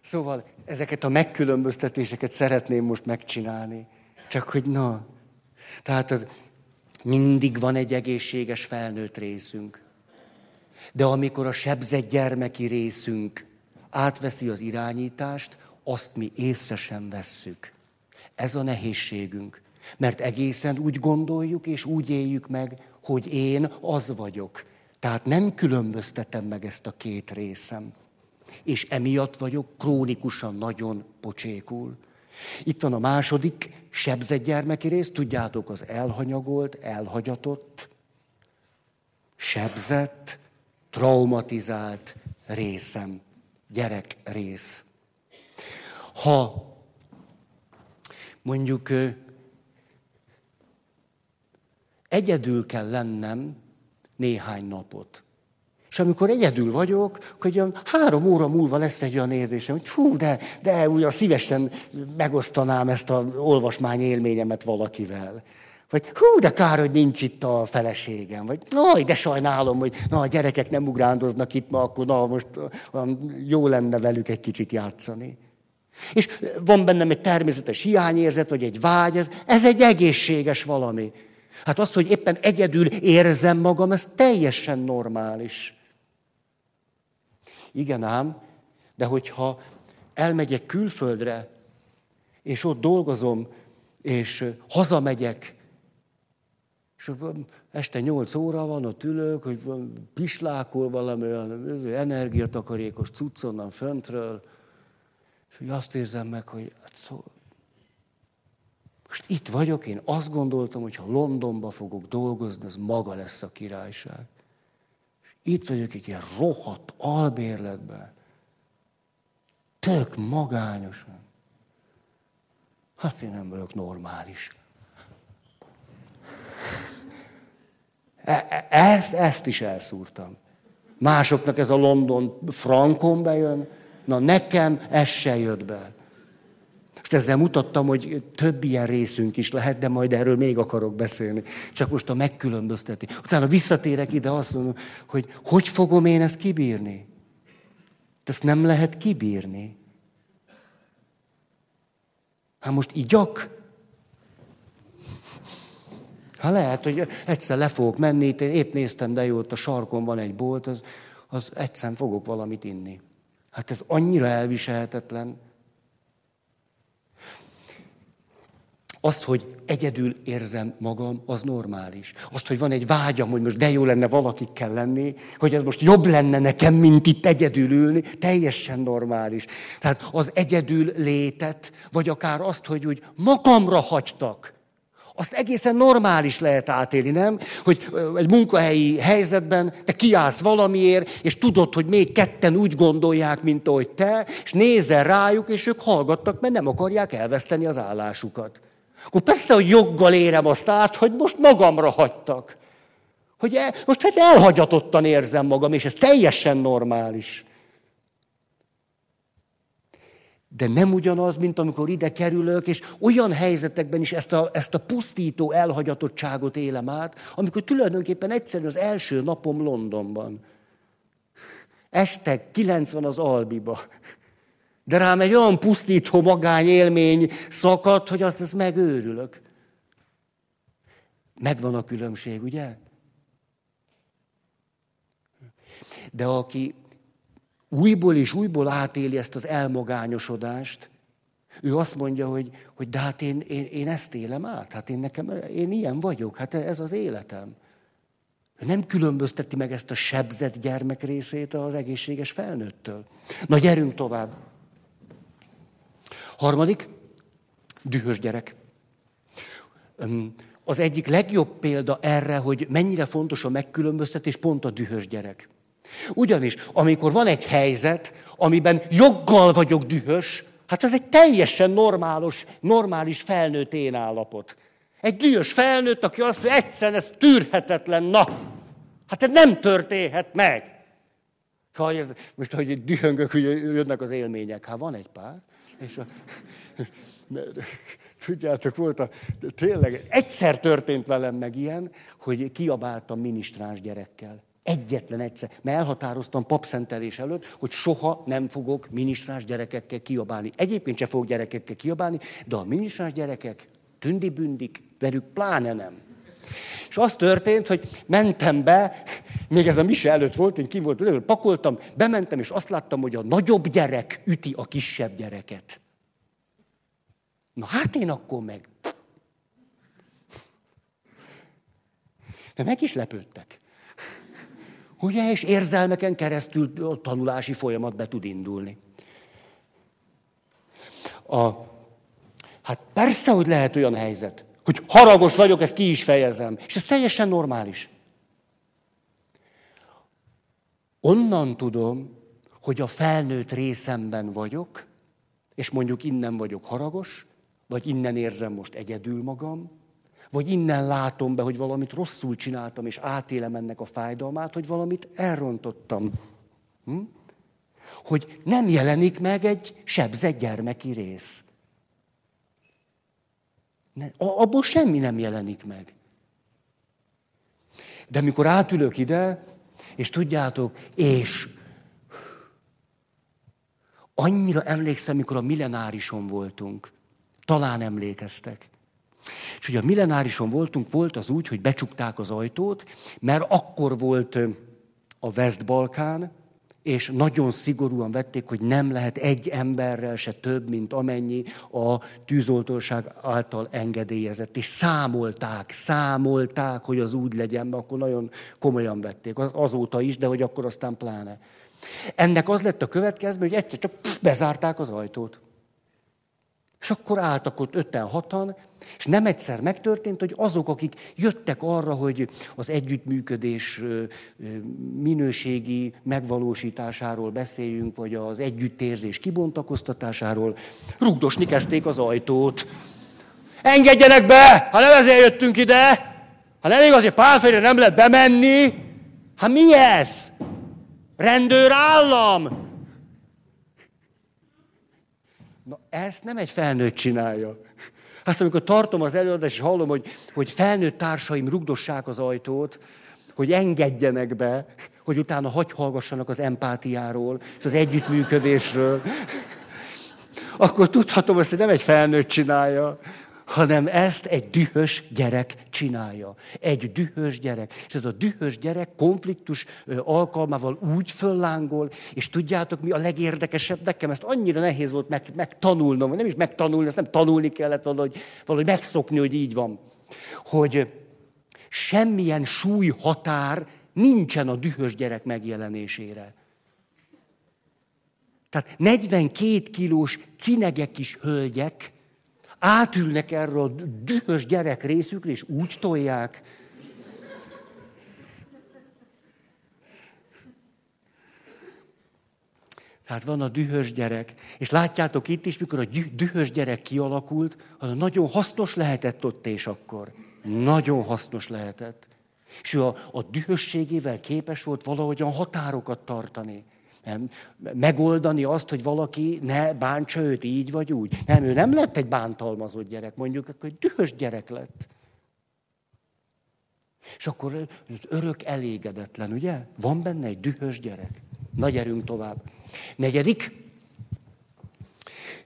Szóval ezeket a megkülönböztetéseket szeretném most megcsinálni. Csak hogy na. Tehát az, mindig van egy egészséges felnőtt részünk. De amikor a sebzett gyermeki részünk átveszi az irányítást, azt mi észre sem vesszük. Ez a nehézségünk. Mert egészen úgy gondoljuk és úgy éljük meg, hogy én az vagyok. Tehát nem különböztetem meg ezt a két részem. És emiatt vagyok krónikusan nagyon pocsékul. Itt van a második sebzett gyermeki rész, tudjátok, az elhanyagolt, elhagyatott, sebzett, traumatizált részem, gyerek rész. Ha mondjuk egyedül kell lennem néhány napot, és amikor egyedül vagyok, akkor olyan három óra múlva lesz egy olyan érzésem, hogy fú, de, de ugyan szívesen megosztanám ezt az olvasmány élményemet valakivel. Vagy hú, de kár, hogy nincs itt a feleségem. Vagy nagy, de sajnálom, hogy na, a gyerekek nem ugrándoznak itt ma, akkor na, most jó lenne velük egy kicsit játszani. És van bennem egy természetes hiányérzet, vagy egy vágy, ez, ez egy egészséges valami. Hát az, hogy éppen egyedül érzem magam, ez teljesen normális. Igen ám, de hogyha elmegyek külföldre, és ott dolgozom, és hazamegyek, és este nyolc óra van, ott ülök, hogy pislákol valami olyan energiatakarékos cucc onnan föntről, és azt érzem meg, hogy hát szó, most itt vagyok, én azt gondoltam, hogy ha Londonba fogok dolgozni, az maga lesz a királyság. Itt vagyok egy ilyen rohadt albérletben. Tök magányosan. Hát én nem vagyok normális. E, e, ezt, ezt is elszúrtam. Másoknak ez a London frankon bejön, na nekem ez se jött be. Most ezzel mutattam, hogy több ilyen részünk is lehet, de majd erről még akarok beszélni. Csak most a megkülönbözteti. Utána visszatérek ide, azt mondom, hogy hogy fogom én ezt kibírni? Ezt nem lehet kibírni. Hát most igyak? Hát lehet, hogy egyszer le fogok menni, én épp néztem, de jó, ott a sarkon van egy bolt, az, az egyszer fogok valamit inni. Hát ez annyira elviselhetetlen. Az, hogy egyedül érzem magam, az normális. Azt, hogy van egy vágyam, hogy most de jó lenne valakikkel lenni, hogy ez most jobb lenne nekem, mint itt egyedül ülni, teljesen normális. Tehát az egyedül létet, vagy akár azt, hogy úgy magamra hagytak, azt egészen normális lehet átélni, nem? Hogy egy munkahelyi helyzetben te kiállsz valamiért, és tudod, hogy még ketten úgy gondolják, mint ahogy te, és nézel rájuk, és ők hallgattak, mert nem akarják elveszteni az állásukat. Akkor persze, hogy joggal érem azt át, hogy most magamra hagytak. Hogy el, most hát elhagyatottan érzem magam, és ez teljesen normális. De nem ugyanaz, mint amikor ide kerülök, és olyan helyzetekben is ezt a, ezt a pusztító elhagyatottságot élem át, amikor tulajdonképpen egyszerűen az első napom Londonban. Este 90 az Albiba. De rám egy olyan pusztító magány élmény szakadt, hogy azt, azt megőrülök. Megvan a különbség, ugye? De aki újból és újból átéli ezt az elmagányosodást, ő azt mondja, hogy, hogy de hát én, én, én ezt élem át, hát én nekem, én ilyen vagyok, hát ez az életem. Ő nem különbözteti meg ezt a sebzett gyermek részét az egészséges felnőttől. Na gyerünk tovább. Harmadik, dühös gyerek. Az egyik legjobb példa erre, hogy mennyire fontos a megkülönböztetés, pont a dühös gyerek. Ugyanis, amikor van egy helyzet, amiben joggal vagyok dühös, hát ez egy teljesen normális, normális felnőtt én állapot. Egy dühös felnőtt, aki azt mondja, egyszerűen ez tűrhetetlen, na, hát ez nem történhet meg. Most, hogy dühöngök, hogy jönnek az élmények. Hát van egy pár. És a, tudjátok, volt a, tényleg, egyszer történt velem meg ilyen, hogy kiabáltam minisztráns gyerekkel. Egyetlen egyszer. Mert elhatároztam papszentelés előtt, hogy soha nem fogok minisztráns gyerekekkel kiabálni. Egyébként se fogok gyerekekkel kiabálni, de a minisztráns gyerekek, tündi-bündik, velük pláne nem. És az történt, hogy mentem be, még ez a mise előtt volt, én ki volt, pakoltam, bementem, és azt láttam, hogy a nagyobb gyerek üti a kisebb gyereket. Na hát én akkor meg. De meg is lepődtek. Ugye, és érzelmeken keresztül a tanulási folyamat be tud indulni. A, hát persze, hogy lehet olyan helyzet, hogy haragos vagyok, ezt ki is fejezem. És ez teljesen normális. Onnan tudom, hogy a felnőtt részemben vagyok, és mondjuk innen vagyok haragos, vagy innen érzem most egyedül magam, vagy innen látom be, hogy valamit rosszul csináltam, és átélem ennek a fájdalmát, hogy valamit elrontottam. Hm? Hogy nem jelenik meg egy sebzett gyermeki rész. Ne, abból semmi nem jelenik meg. De mikor átülök ide, és tudjátok, és annyira emlékszem, mikor a millenárison voltunk. Talán emlékeztek. És ugye a millenárison voltunk, volt az úgy, hogy becsukták az ajtót, mert akkor volt a West-Balkán, és nagyon szigorúan vették, hogy nem lehet egy emberrel se több, mint amennyi a tűzoltóság által engedélyezett. És számolták, számolták, hogy az úgy legyen, mert akkor nagyon komolyan vették. Az, azóta is, de hogy akkor aztán pláne. Ennek az lett a következő, hogy egyszer csak pff, bezárták az ajtót. És akkor álltak ott öten, hatan, és nem egyszer megtörtént, hogy azok, akik jöttek arra, hogy az együttműködés minőségi megvalósításáról beszéljünk, vagy az együttérzés kibontakoztatásáról, rugdosni kezdték az ajtót. Engedjenek be! Ha nem ezért jöttünk ide! Ha nem igaz, hogy pálférre nem lehet bemenni, hát mi ez? Rendőrállam! Na ezt nem egy felnőtt csinálja. Hát amikor tartom az előadást, és hallom, hogy, hogy felnőtt társaim rugdossák az ajtót, hogy engedjenek be, hogy utána hagy hallgassanak az empátiáról, és az együttműködésről, akkor tudhatom azt, hogy nem egy felnőtt csinálja, hanem ezt egy dühös gyerek csinálja. Egy dühös gyerek. És ez a dühös gyerek konfliktus alkalmával úgy föllángol, és tudjátok mi a legérdekesebb nekem? Ezt annyira nehéz volt meg, megtanulnom, nem is megtanulni, ezt nem tanulni kellett valahogy, valahogy megszokni, hogy így van. Hogy semmilyen súly határ nincsen a dühös gyerek megjelenésére. Tehát 42 kilós cinegek kis hölgyek, átülnek erről a dühös gyerek részükre, és úgy tolják. Tehát van a dühös gyerek, és látjátok itt is, mikor a dühös gyerek kialakult, az nagyon hasznos lehetett ott és akkor. Nagyon hasznos lehetett. És ő a, a dühösségével képes volt valahogyan határokat tartani megoldani azt, hogy valaki ne bántsa őt így vagy úgy. Nem, ő nem lett egy bántalmazott gyerek, mondjuk, akkor egy dühös gyerek lett. És akkor az örök elégedetlen, ugye? Van benne egy dühös gyerek. Nagy erőnk tovább. Negyedik,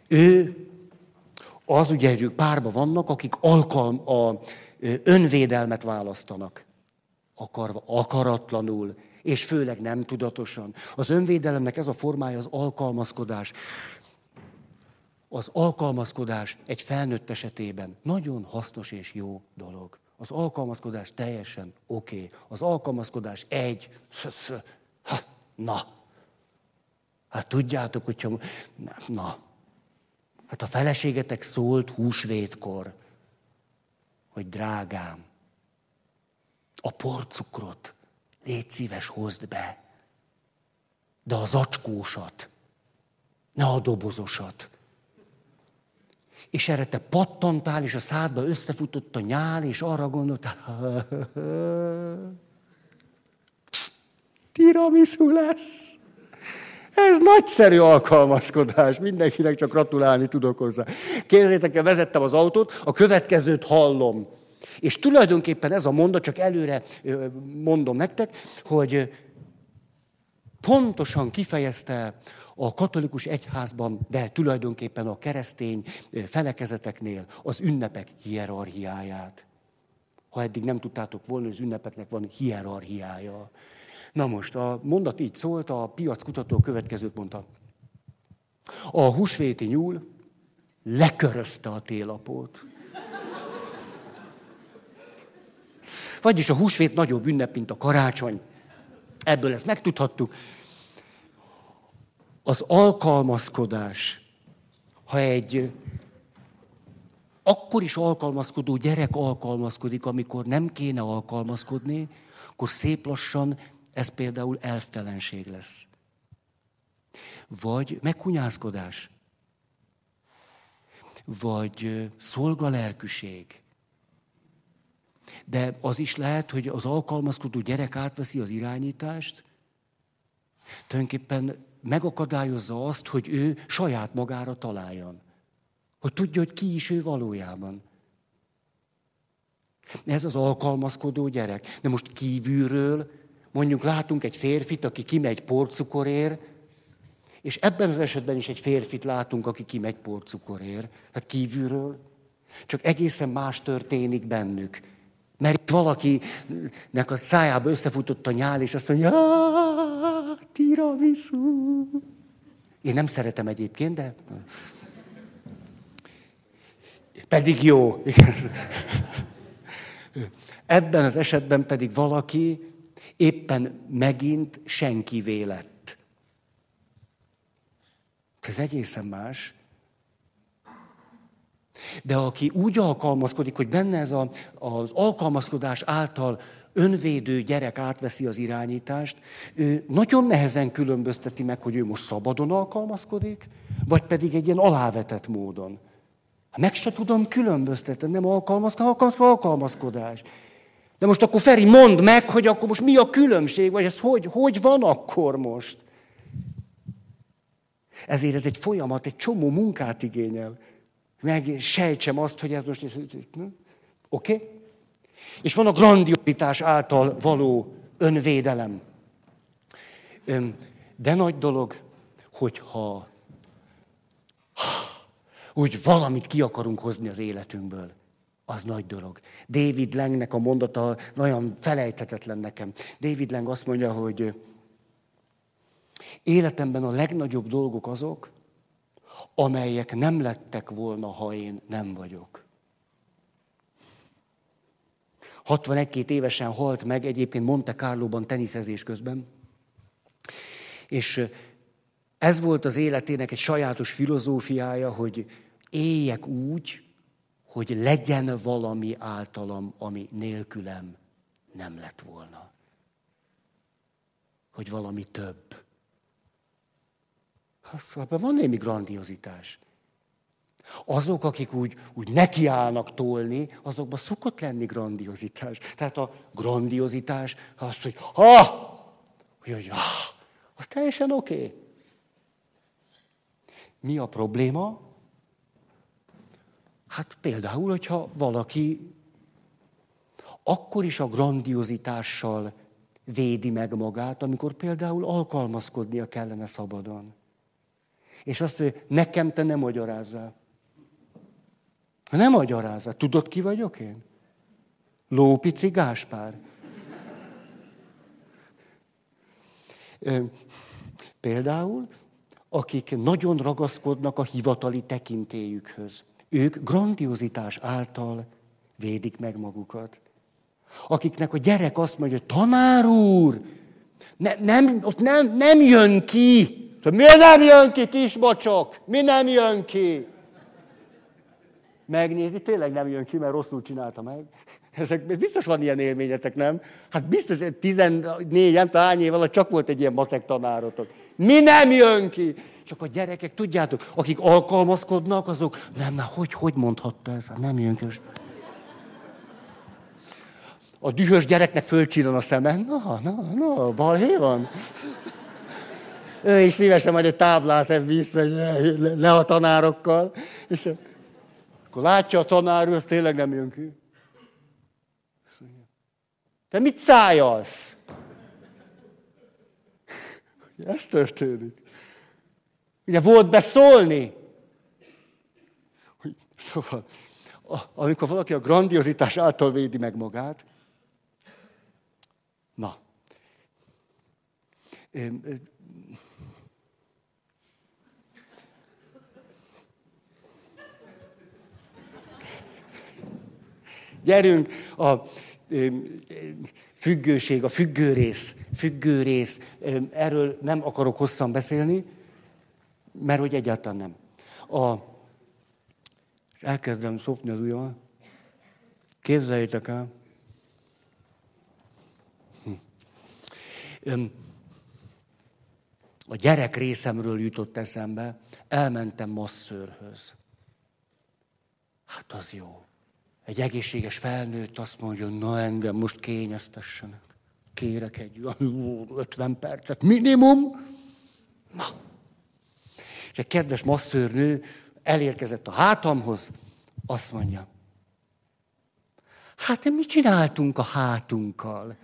ő az ugye, ők párba vannak, akik alkalm, a önvédelmet választanak. Akarva, akaratlanul, és főleg nem tudatosan. Az önvédelemnek ez a formája az alkalmazkodás. Az alkalmazkodás egy felnőtt esetében nagyon hasznos és jó dolog. Az alkalmazkodás teljesen oké. Okay. Az alkalmazkodás egy, ha, na. Hát tudjátok, hogyha, na. Hát a feleségetek szólt húsvétkor, hogy drágám, a porcukrot Légy szíves, hozd be. De az acskósat, ne a dobozosat. És erre te pattantál, és a szádba összefutott a nyál, és arra gondoltál, tiramisu lesz. Ez nagyszerű alkalmazkodás, mindenkinek csak gratulálni tudok hozzá. Képzeljétek el, vezettem az autót, a következőt hallom. És tulajdonképpen ez a mondat, csak előre mondom nektek, hogy pontosan kifejezte a katolikus egyházban, de tulajdonképpen a keresztény felekezeteknél az ünnepek hierarchiáját. Ha eddig nem tudtátok volna, az ünnepeknek van hierarchiája. Na most, a mondat így szólt, a piackutató következőt mondta. A húsvéti nyúl lekörözte a télapót. Vagyis a húsvét nagyobb ünnep, mint a karácsony. Ebből ezt megtudhattuk. Az alkalmazkodás, ha egy akkor is alkalmazkodó gyerek alkalmazkodik, amikor nem kéne alkalmazkodni, akkor szép lassan ez például elftelenség lesz. Vagy megkunyázkodás. Vagy szolgalelkűség. De az is lehet, hogy az alkalmazkodó gyerek átveszi az irányítást, tulajdonképpen megakadályozza azt, hogy ő saját magára találjon. Hogy tudja, hogy ki is ő valójában. Ez az alkalmazkodó gyerek. De most kívülről, mondjuk látunk egy férfit, aki kimegy porcukorért, és ebben az esetben is egy férfit látunk, aki kimegy porcukorért. Tehát kívülről. Csak egészen más történik bennük Mert valakinek a szájába összefutott a nyál, és azt mondja, tiramisu. Én nem szeretem egyébként, de... Pedig jó. Ebben az esetben pedig valaki éppen megint senki lett. Ez egészen más. De aki úgy alkalmazkodik, hogy benne ez a, az alkalmazkodás által önvédő gyerek átveszi az irányítást, ő nagyon nehezen különbözteti meg, hogy ő most szabadon alkalmazkodik, vagy pedig egy ilyen alávetett módon. Meg se tudom különböztetni, nem alkalmazkodás, alkalmazkodás. De most akkor Feri, mondd meg, hogy akkor most mi a különbség, vagy ez hogy, hogy van akkor most? Ezért ez egy folyamat, egy csomó munkát igényel. Meg sejtsem azt, hogy ez most... Oké? Okay? És van a grandiozitás által való önvédelem. De nagy dolog, hogyha úgy valamit ki akarunk hozni az életünkből az nagy dolog. David Langnek a mondata nagyon felejthetetlen nekem. David Lang azt mondja, hogy életemben a legnagyobb dolgok azok, amelyek nem lettek volna, ha én nem vagyok. 61 évesen halt meg egyébként Monte Carlo-ban teniszezés közben, és ez volt az életének egy sajátos filozófiája, hogy éljek úgy, hogy legyen valami általam, ami nélkülem nem lett volna. Hogy valami több. Szóval van némi grandiozitás. Azok, akik úgy, úgy nekiállnak tolni, azokban szokott lenni grandiozitás. Tehát a grandiozitás az, hogy ha, hogy, hogy ha, az teljesen oké. Okay. Mi a probléma? Hát például, hogyha valaki akkor is a grandiozitással védi meg magát, amikor például alkalmazkodnia kellene szabadon. És azt mondja, nekem te nem magyarázzál. Nem magyarázzál. Tudod, ki vagyok én? Lópici Gáspár. Például, akik nagyon ragaszkodnak a hivatali tekintélyükhöz. Ők grandiozitás által védik meg magukat. Akiknek a gyerek azt mondja, hogy tanár úr, ne, nem, ott nem, nem jön ki. Szóval, mi nem jön ki, kisbocsok? Mi nem jön ki? Megnézi, tényleg nem jön ki, mert rosszul csinálta meg. Ezek, biztos van ilyen élményetek, nem? Hát biztos, 14, nem hány év alatt csak volt egy ilyen matek tanárotok. Mi nem jön ki? Csak a gyerekek, tudjátok, akik alkalmazkodnak, azok, nem, már hogy, hogy mondhatta ez? Hát nem jön ki. A dühös gyereknek fölcsillan a szeme. Na, na, na, balhé van. Ő is szívesen majd egy táblát ebb vissza, hogy le, le a tanárokkal. És akkor látja a tanár, ő, az tényleg nem jön ki. Te mit szájalsz? Ez történik. Ugye volt beszólni? Szóval, amikor valaki a grandiozitás által védi meg magát, na, Gyerünk, a függőség, a függőrész, függőrész, erről nem akarok hosszan beszélni, mert hogy egyáltalán nem. A, elkezdem szopni az ujjam. Képzeljétek el. Hm. A gyerek részemről jutott eszembe, elmentem masszörhöz. Hát az jó. Egy egészséges felnőtt azt mondja, na engem most kényeztessenek. Kérek egy 50 percet minimum. Na, és egy kedves masszörnő elérkezett a hátamhoz, azt mondja, hát mit csináltunk a hátunkkal?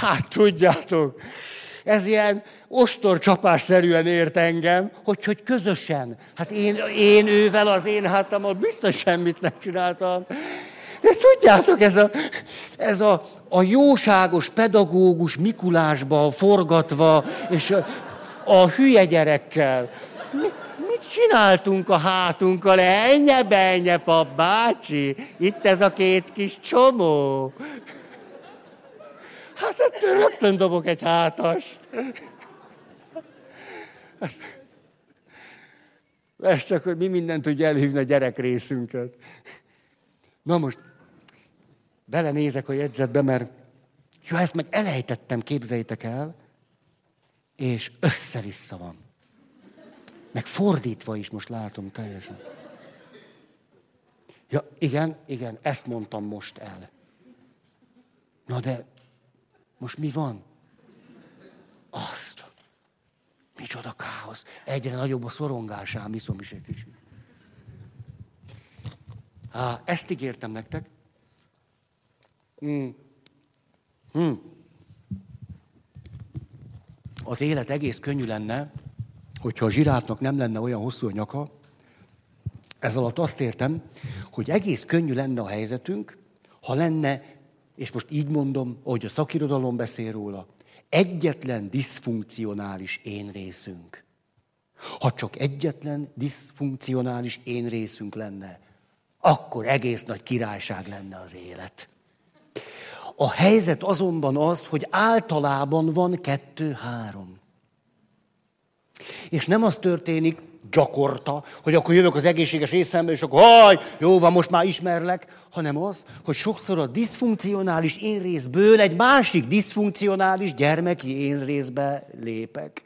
Hát tudjátok, ez ilyen ostorcsapásszerűen ért engem, hogy, hogy közösen. Hát én, én ővel az én hátammal biztos semmit nem csináltam. De tudjátok, ez a, ez a, a jóságos pedagógus Mikulásba forgatva, és a, a hülye gyerekkel. Mi, mit csináltunk a hátunkkal? Ennye, benye, pap bácsi. Itt ez a két kis csomó. Hát ettől rögtön dobok egy hátast. Ez csak, hogy mi mindent tudja elhívni a gyerek részünket. Na most, belenézek a jegyzetbe, mert jó, ezt meg elejtettem, képzeljétek el, és össze-vissza van. Meg fordítva is most látom teljesen. Ja, igen, igen, ezt mondtam most el. Na de most mi van? Azt. Micsoda káosz. Egyre nagyobb a szorongás ám, iszom is egy kicsit. Há, ezt ígértem nektek. Hmm. Hmm. Az élet egész könnyű lenne, hogyha a zsiráfnak nem lenne olyan hosszú a nyaka. Ez alatt azt értem, hogy egész könnyű lenne a helyzetünk, ha lenne és most így mondom, ahogy a szakirodalom beszél róla, egyetlen diszfunkcionális én részünk. Ha csak egyetlen diszfunkcionális én részünk lenne, akkor egész nagy királyság lenne az élet. A helyzet azonban az, hogy általában van kettő-három. És nem az történik, gyakorta, hogy akkor jövök az egészséges részembe, és akkor haj, jó van, most már ismerlek, hanem az, hogy sokszor a diszfunkcionális énrészből egy másik diszfunkcionális gyermeki énrészbe lépek.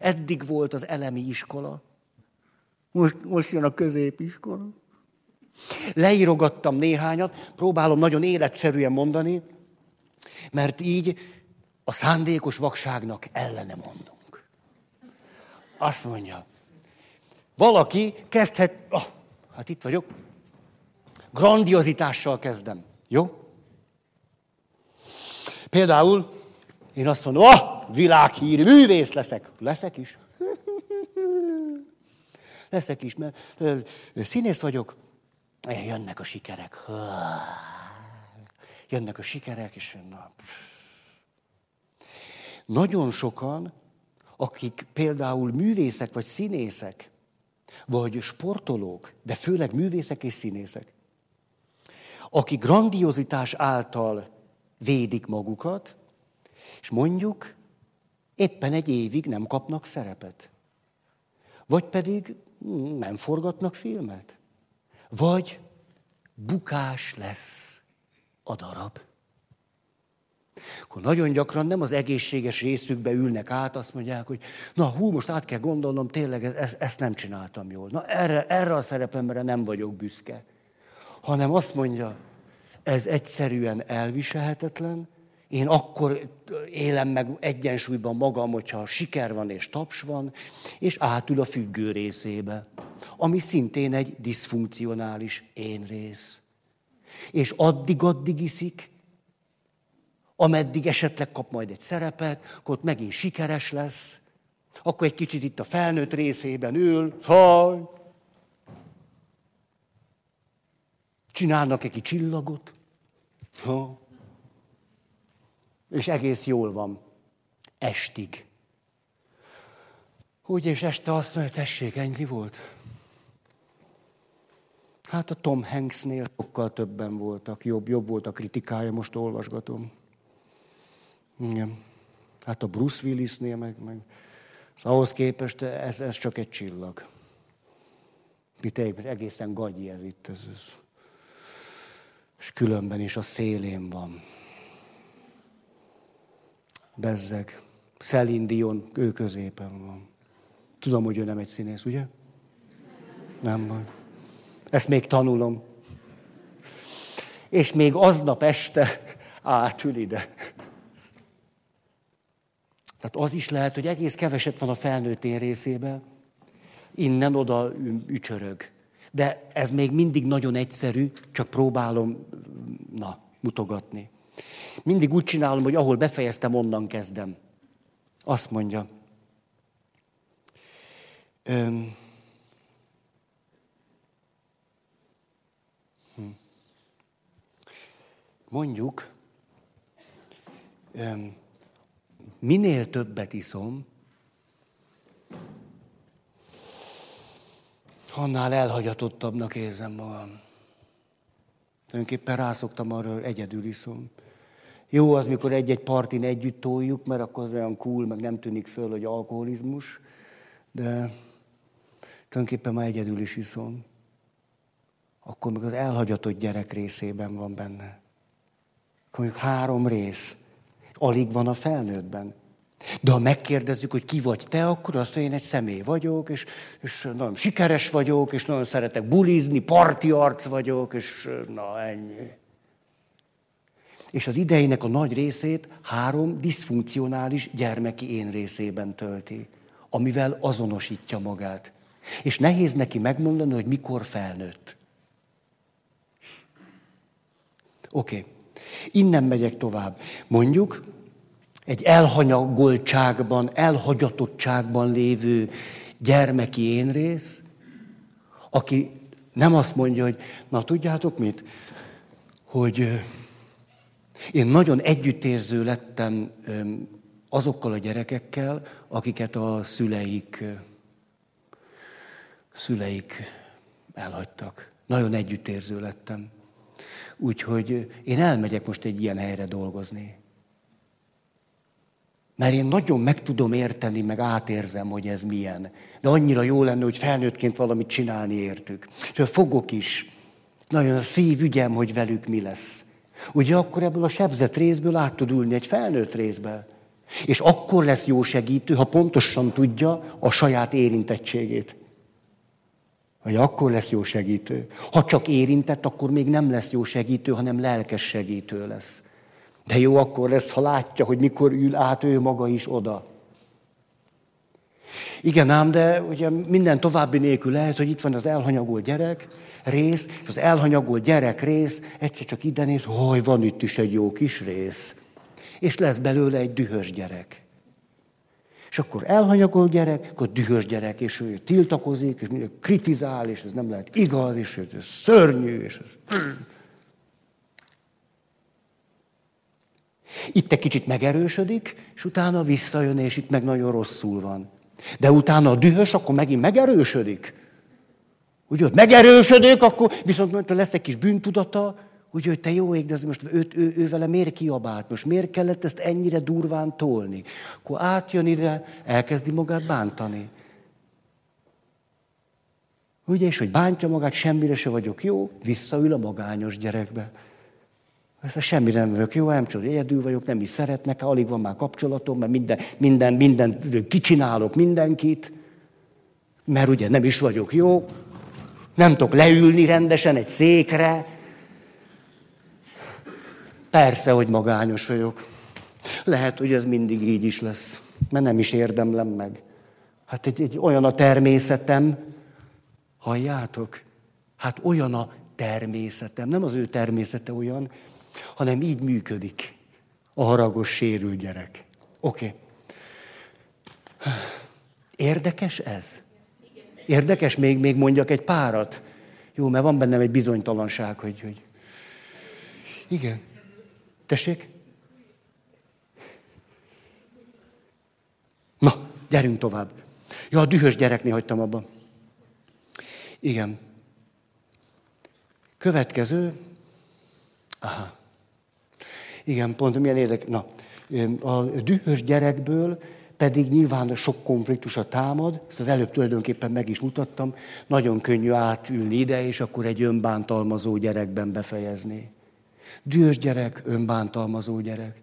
Eddig volt az elemi iskola. Most, most jön a középiskola. Leírogattam néhányat, próbálom nagyon életszerűen mondani, mert így a szándékos vakságnak ellene mondom. Azt mondja, valaki kezdhet, oh, hát itt vagyok, grandiozitással kezdem. Jó? Például én azt mondom, oh, világhírű művész leszek. Leszek is. leszek is, mert színész vagyok. Jönnek a sikerek. Jönnek a sikerek, és na. Nagyon sokan akik például művészek vagy színészek, vagy sportolók, de főleg művészek és színészek, akik grandiozitás által védik magukat, és mondjuk éppen egy évig nem kapnak szerepet. Vagy pedig nem forgatnak filmet. Vagy bukás lesz a darab. Akkor nagyon gyakran nem az egészséges részükbe ülnek át, azt mondják, hogy na hú, most át kell gondolnom, tényleg ezt, ezt nem csináltam jól. Na erre, erre a szerepemre nem vagyok büszke. Hanem azt mondja, ez egyszerűen elviselhetetlen, én akkor élem meg egyensúlyban magam, hogyha siker van és taps van, és átül a függő részébe, ami szintén egy diszfunkcionális én rész. És addig-addig iszik, ameddig esetleg kap majd egy szerepet, akkor ott megint sikeres lesz, akkor egy kicsit itt a felnőtt részében ül, haj, csinálnak egy csillagot, ha. és egész jól van, estig. Úgy és este azt mondja, tessék, ennyi volt. Hát a Tom Hanksnél sokkal többen voltak, jobb, jobb volt a kritikája, most olvasgatom. Igen. Hát a Bruce Willisnél meg, meg szóval ahhoz képest ez, ez csak egy csillag. Itt egészen gagyi ez itt. Ez, ez. És különben is a szélén van. Bezzeg. Celine Dion, ő középen van. Tudom, hogy ő nem egy színész, ugye? Nem baj. Ezt még tanulom. És még aznap este átül ide. Tehát az is lehet, hogy egész keveset van a felnőtt én részében, innen-oda ücsörög. De ez még mindig nagyon egyszerű, csak próbálom, na, mutogatni. Mindig úgy csinálom, hogy ahol befejeztem, onnan kezdem. Azt mondja. Öm, hm. mondjuk, öm, minél többet iszom, annál elhagyatottabbnak érzem magam. Tulajdonképpen rászoktam arra, hogy egyedül iszom. Jó az, mikor egy-egy partin együtt toljuk, mert akkor az olyan cool, meg nem tűnik föl, hogy alkoholizmus, de tulajdonképpen már egyedül is iszom. Akkor meg az elhagyatott gyerek részében van benne. Akkor mondjuk három rész. Alig van a felnőttben. De ha megkérdezzük, hogy ki vagy te, akkor azt mondja, én egy személy vagyok, és, és nagyon sikeres vagyok, és nagyon szeretek bulizni, parti arc vagyok, és na ennyi. És az idejének a nagy részét három diszfunkcionális gyermeki én részében tölti, amivel azonosítja magát. És nehéz neki megmondani, hogy mikor felnőtt. Oké, okay. Innen megyek tovább. Mondjuk, egy elhanyagoltságban, elhagyatottságban lévő gyermeki énrész, aki nem azt mondja, hogy na tudjátok mit, hogy én nagyon együttérző lettem azokkal a gyerekekkel, akiket a szüleik, szüleik elhagytak. Nagyon együttérző lettem. Úgyhogy én elmegyek most egy ilyen helyre dolgozni. Mert én nagyon meg tudom érteni, meg átérzem, hogy ez milyen. De annyira jó lenne, hogy felnőttként valamit csinálni értük. És fogok is. Nagyon a szívügyem, hogy velük mi lesz. Ugye akkor ebből a sebzett részből át tud ülni egy felnőtt részbe. És akkor lesz jó segítő, ha pontosan tudja a saját érintettségét. Vagy akkor lesz jó segítő. Ha csak érintett, akkor még nem lesz jó segítő, hanem lelkes segítő lesz. De jó akkor lesz, ha látja, hogy mikor ül át ő maga is oda. Igen ám, de ugye minden további nélkül lehet, hogy itt van az elhanyagolt gyerek rész, és az elhanyagolt gyerek rész egyszer csak ide néz, hogy van itt is egy jó kis rész. És lesz belőle egy dühös gyerek. És akkor elhanyagolt gyerek, akkor dühös gyerek, és ő tiltakozik, és kritizál, és ez nem lehet igaz, és ez szörnyű, és ez... Itt egy kicsit megerősödik, és utána visszajön, és itt meg nagyon rosszul van. De utána a dühös, akkor megint megerősödik. Ugye ott megerősödik, akkor viszont lesz egy kis bűntudata, úgy, hogy te jó ég, de most ő, ő, ő vele miért kiabált, most miért kellett ezt ennyire durván tolni? Akkor átjön ide, elkezdi magát bántani. Ugye, és hogy bántja magát, semmire se vagyok jó, visszaül a magányos gyerekbe. Ezt semmire nem vagyok jó, nem csak egyedül vagyok, nem is szeretnek, alig van már kapcsolatom, mert minden, minden, minden, kicsinálok mindenkit, mert ugye nem is vagyok jó, nem tudok leülni rendesen egy székre. Persze, hogy magányos vagyok. Lehet, hogy ez mindig így is lesz, mert nem is érdemlem meg. Hát egy, egy olyan a természetem, halljátok? Hát olyan a természetem, nem az ő természete olyan, hanem így működik a haragos, sérült gyerek. Oké. Okay. Érdekes ez? Érdekes, még, még mondjak egy párat? Jó, mert van bennem egy bizonytalanság, hogy... hogy... Igen. Tessék? Na, gyerünk tovább. Ja, a dühös gyereknél hagytam abba. Igen. Következő. Aha. Igen, pont milyen érdekes. Na, a dühös gyerekből pedig nyilván sok konfliktusa támad, ezt az előbb tulajdonképpen meg is mutattam, nagyon könnyű átülni ide, és akkor egy önbántalmazó gyerekben befejezni. Dühös gyerek, önbántalmazó gyerek.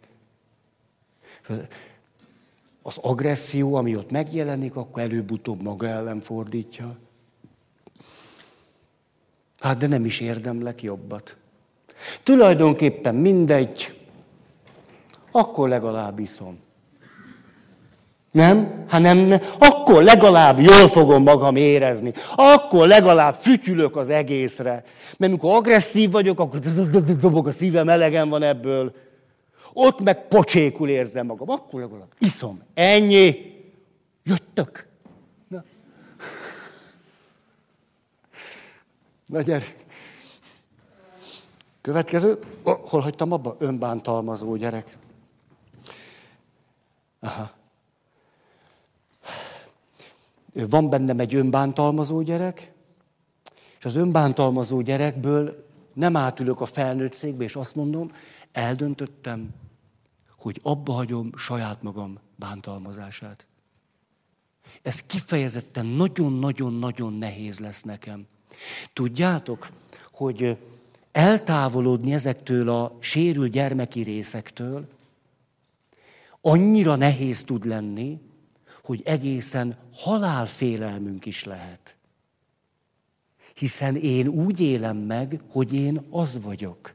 Az agresszió, ami ott megjelenik, akkor előbb-utóbb maga ellen fordítja. Hát de nem is érdemlek jobbat. Tulajdonképpen mindegy, akkor legalább iszom. Nem? Ha nem, nem, akkor legalább jól fogom magam érezni. Akkor legalább fütyülök az egészre. Mert amikor agresszív vagyok, akkor dobog a szívem, elegem van ebből. Ott meg pocsékul érzem magam. Akkor legalább iszom. Ennyi. Jöttök. Na. Na gyere. Következő. Hol hagytam abba? Önbántalmazó gyerek. Aha. Van bennem egy önbántalmazó gyerek, és az önbántalmazó gyerekből nem átülök a felnőtt székbe, és azt mondom, eldöntöttem, hogy abba hagyom saját magam bántalmazását. Ez kifejezetten nagyon-nagyon-nagyon nehéz lesz nekem. Tudjátok, hogy eltávolodni ezektől a sérült gyermeki részektől annyira nehéz tud lenni, hogy egészen halálfélelmünk is lehet. Hiszen én úgy élem meg, hogy én az vagyok.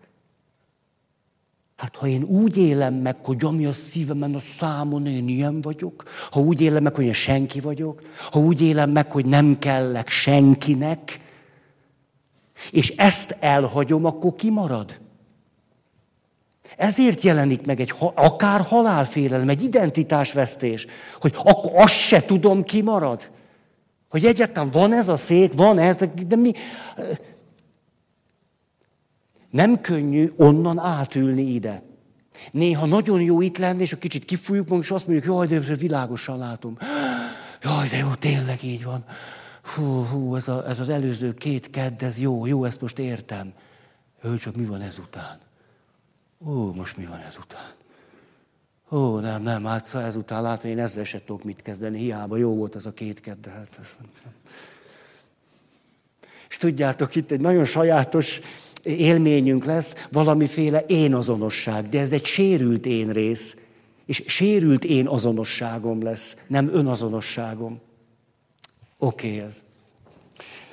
Hát ha én úgy élem meg, hogy ami a szívemen, a számon én ilyen vagyok, ha úgy élem meg, hogy én senki vagyok, ha úgy élem meg, hogy nem kellek senkinek, és ezt elhagyom, akkor kimarad. Ezért jelenik meg egy akár halálfélelem, egy identitásvesztés, hogy akkor azt se tudom, ki marad. Hogy egyáltalán van ez a szék, van ez, de mi... Nem könnyű onnan átülni ide. Néha nagyon jó itt lenni, és a kicsit kifújjuk magunk, és azt mondjuk, jaj, de világosan látom. Jaj, de jó, tényleg így van. Hú, hú, ez, a, ez az előző két kedd, ez jó, jó, ezt most értem. Ő csak mi van ezután? Ó, most mi van ezután? Ó, nem, nem, hát szóval ezután látom, én ezzel se tudok mit kezdeni, hiába jó volt ez a két kedd, hát ez... És tudjátok, itt egy nagyon sajátos élményünk lesz, valamiféle én azonosság, de ez egy sérült én rész, és sérült én azonosságom lesz, nem önazonosságom. Oké okay, ez.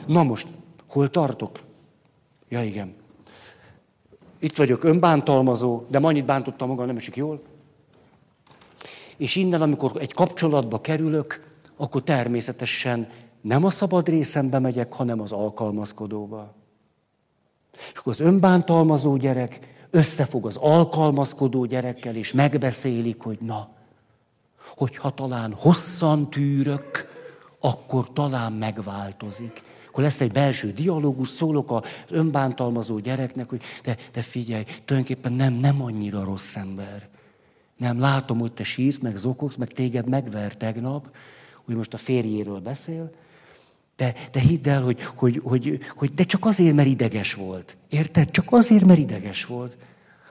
Na most, hol tartok? Ja igen. Itt vagyok önbántalmazó, de annyit bántottam magam, nem esik jól. És innen, amikor egy kapcsolatba kerülök, akkor természetesen nem a szabad részembe megyek, hanem az alkalmazkodóba. És akkor az önbántalmazó gyerek összefog az alkalmazkodó gyerekkel, és megbeszélik, hogy na, hogyha talán hosszan tűrök, akkor talán megváltozik. Akkor lesz egy belső dialógus, szólok az önbántalmazó gyereknek, hogy de, de figyelj, tulajdonképpen nem, nem annyira rossz ember. Nem, látom, hogy te sírsz, meg zokogsz, meg téged megver tegnap, hogy most a férjéről beszél, de, de hidd el, hogy, hogy, hogy, hogy de csak azért, mert ideges volt. Érted? Csak azért, mert ideges volt.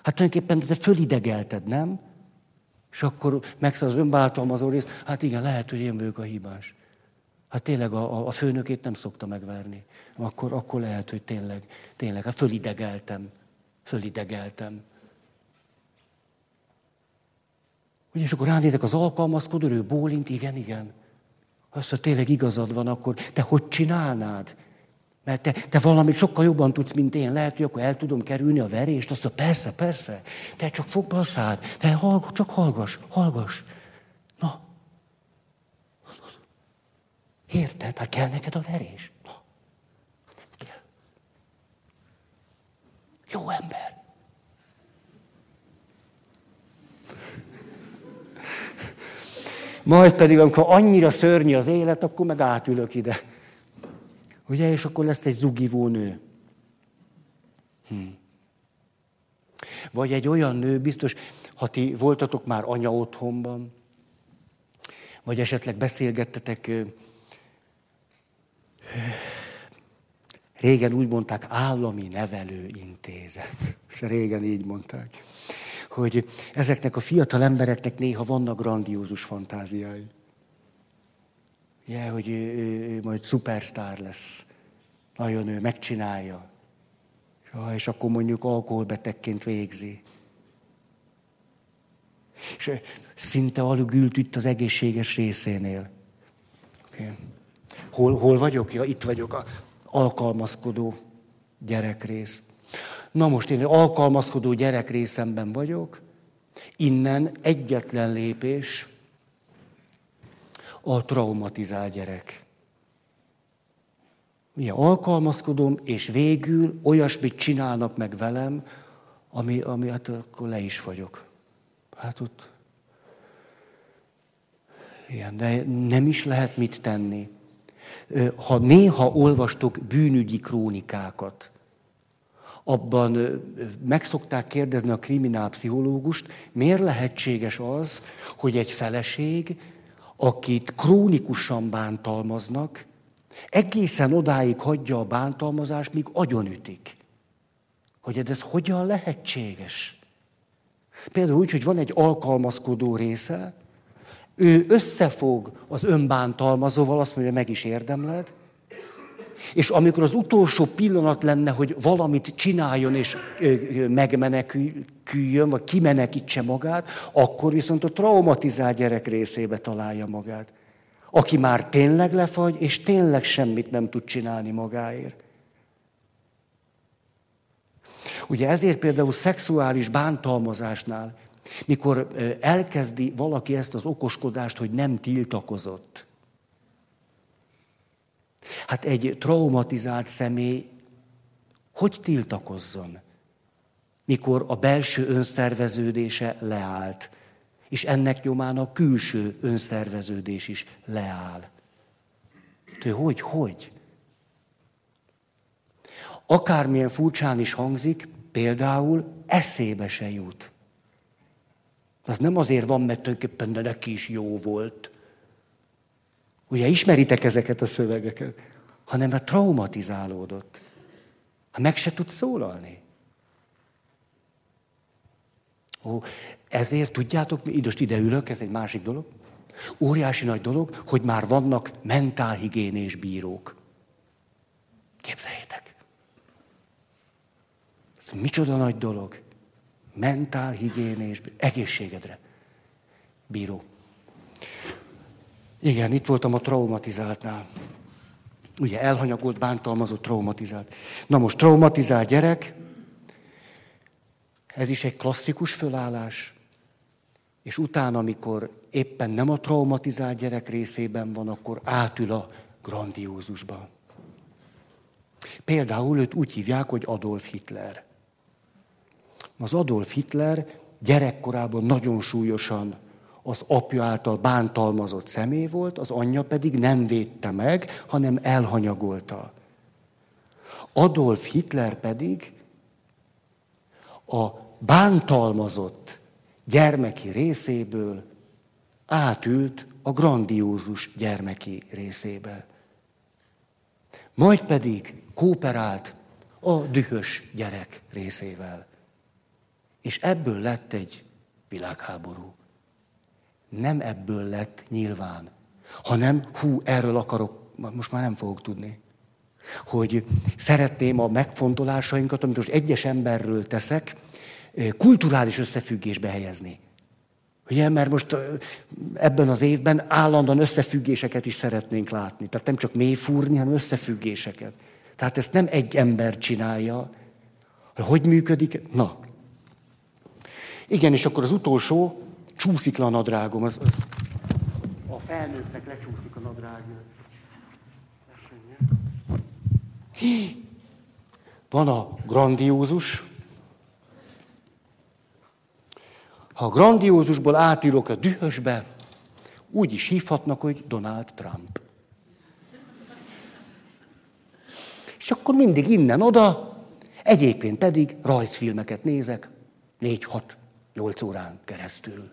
Hát tulajdonképpen te fölidegelted, nem? És akkor megszáll az önbántalmazó rész, hát igen, lehet, hogy én vagyok a hibás. Hát tényleg a, a főnökét nem szokta megverni. Akkor, akkor lehet, hogy tényleg, tényleg, hát fölidegeltem. Fölidegeltem. Ugye, és akkor ránézek az alkalmazkodó, ő bólint, igen, igen. Azt, hogy tényleg igazad van, akkor te hogy csinálnád? Mert te, te valamit sokkal jobban tudsz, mint én. Lehet, hogy akkor el tudom kerülni a verést. Azt mondja, persze, persze. Te csak fogd be a szád. Te hallgass, csak hallgass, hallgass. Na, Érted? Hát kell neked a verés? Na, nem kell. Jó ember. Majd pedig, amikor annyira szörnyű az élet, akkor meg átülök ide. Ugye, és akkor lesz egy zugivó nő. Hm. Vagy egy olyan nő, biztos, ha ti voltatok már anya otthonban, vagy esetleg beszélgettetek Régen úgy mondták, állami nevelőintézet. És régen így mondták. Hogy ezeknek a fiatal embereknek néha vannak grandiózus fantáziái. Ja, hogy ő, ő, ő majd szupersztár lesz. Nagyon ő megcsinálja. Ja, és akkor mondjuk alkoholbetegként végzi. És szinte alig ült itt az egészséges részénél. Okay. Hol, hol vagyok? Ja, itt vagyok, a alkalmazkodó gyerekrész. Na most én alkalmazkodó gyerekrészemben vagyok, innen egyetlen lépés a traumatizált gyerek. Ugye alkalmazkodom, és végül olyasmit csinálnak meg velem, ami, ami hát akkor le is vagyok. Hát ott... Igen, de nem is lehet mit tenni. Ha néha olvastok bűnügyi krónikákat, abban meg szokták kérdezni a kriminálpszichológust, miért lehetséges az, hogy egy feleség, akit krónikusan bántalmaznak, egészen odáig hagyja a bántalmazást, míg agyonütik. Hogy ez hogyan lehetséges? Például úgy, hogy van egy alkalmazkodó része, ő összefog az önbántalmazóval, azt mondja, meg is érdemled, és amikor az utolsó pillanat lenne, hogy valamit csináljon és megmeneküljön, vagy kimenekítse magát, akkor viszont a traumatizált gyerek részébe találja magát. Aki már tényleg lefagy, és tényleg semmit nem tud csinálni magáért. Ugye ezért például szexuális bántalmazásnál, mikor elkezdi valaki ezt az okoskodást, hogy nem tiltakozott, Hát egy traumatizált személy hogy tiltakozzon, mikor a belső önszerveződése leállt, és ennek nyomán a külső önszerveződés is leáll. Te hogy, hogy? Akármilyen furcsán is hangzik, például eszébe se jut. Az nem azért van, mert tulajdonképpen neki is jó volt, Ugye ismeritek ezeket a szövegeket? Hanem mert traumatizálódott. Ha meg se tud szólalni. Ó, ezért tudjátok, most ide ülök, ez egy másik dolog. Óriási nagy dolog, hogy már vannak mentálhigiénés bírók. Képzeljétek. Ez micsoda nagy dolog. Mentálhigiénés, egészségedre. Bíró. Igen, itt voltam a traumatizáltnál. Ugye elhanyagolt, bántalmazott, traumatizált. Na most traumatizált gyerek, ez is egy klasszikus fölállás, és utána, amikor éppen nem a traumatizált gyerek részében van, akkor átül a grandiózusba. Például őt úgy hívják, hogy Adolf Hitler. Az Adolf Hitler gyerekkorában nagyon súlyosan az apja által bántalmazott személy volt, az anyja pedig nem védte meg, hanem elhanyagolta. Adolf Hitler pedig a bántalmazott gyermeki részéből átült a grandiózus gyermeki részébe. Majd pedig kooperált a dühös gyerek részével. És ebből lett egy világháború nem ebből lett nyilván, hanem hú, erről akarok, most már nem fogok tudni. Hogy szeretném a megfontolásainkat, amit most egyes emberről teszek, kulturális összefüggésbe helyezni. Ugye, mert most ebben az évben állandóan összefüggéseket is szeretnénk látni. Tehát nem csak mélyfúrni, hanem összefüggéseket. Tehát ezt nem egy ember csinálja. Hogy működik? Na. Igen, és akkor az utolsó, csúszik le a nadrágom. Az, az... A felnőttnek lecsúszik a nadrágja. Hí! Van a grandiózus. Ha a grandiózusból átírok a dühösbe, úgy is hívhatnak, hogy Donald Trump. És akkor mindig innen-oda, egyébként pedig rajzfilmeket nézek, négy-hat 8 órán keresztül.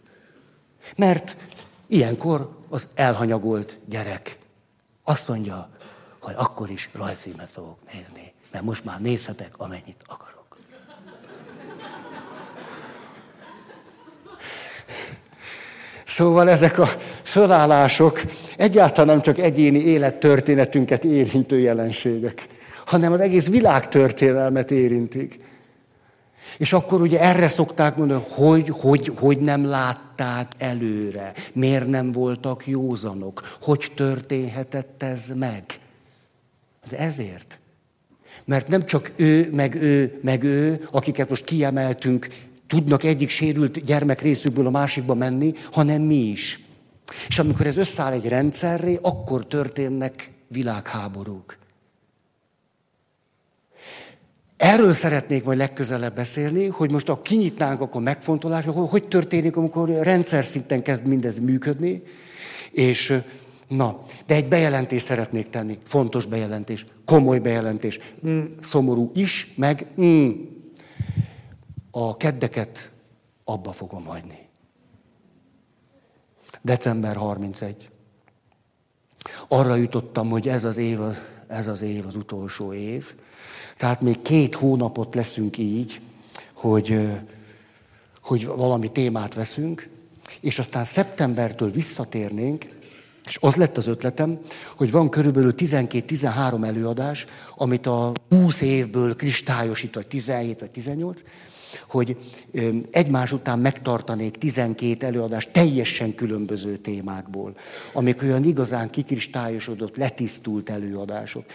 Mert ilyenkor az elhanyagolt gyerek azt mondja, hogy akkor is rajzímet fogok nézni, mert most már nézhetek, amennyit akarok. Szóval ezek a fölállások egyáltalán nem csak egyéni élettörténetünket érintő jelenségek, hanem az egész világ történelmet érintik. És akkor ugye erre szokták mondani, hogy, hogy, hogy nem látták előre, miért nem voltak józanok, hogy történhetett ez meg. De ezért. Mert nem csak ő, meg ő, meg ő, akiket most kiemeltünk, tudnak egyik sérült gyermek részükből a másikba menni, hanem mi is. És amikor ez összeáll egy rendszerré, akkor történnek világháborúk. Erről szeretnék majd legközelebb beszélni, hogy most a kinyitnánk akkor megfontolás, hogy hogy történik, amikor rendszer szinten kezd mindez működni, és na, de egy bejelentést szeretnék tenni, fontos bejelentés, komoly bejelentés, mm, szomorú is, meg mm, a keddeket abba fogom hagyni. December 31. Arra jutottam, hogy ez az év ez az év az utolsó év. Tehát még két hónapot leszünk így, hogy, hogy valami témát veszünk, és aztán szeptembertől visszatérnénk, és az lett az ötletem, hogy van körülbelül 12-13 előadás, amit a 20 évből kristályosít, vagy 17 vagy 18, hogy egymás után megtartanék 12 előadást teljesen különböző témákból, amik olyan igazán kikristályosodott, letisztult előadások.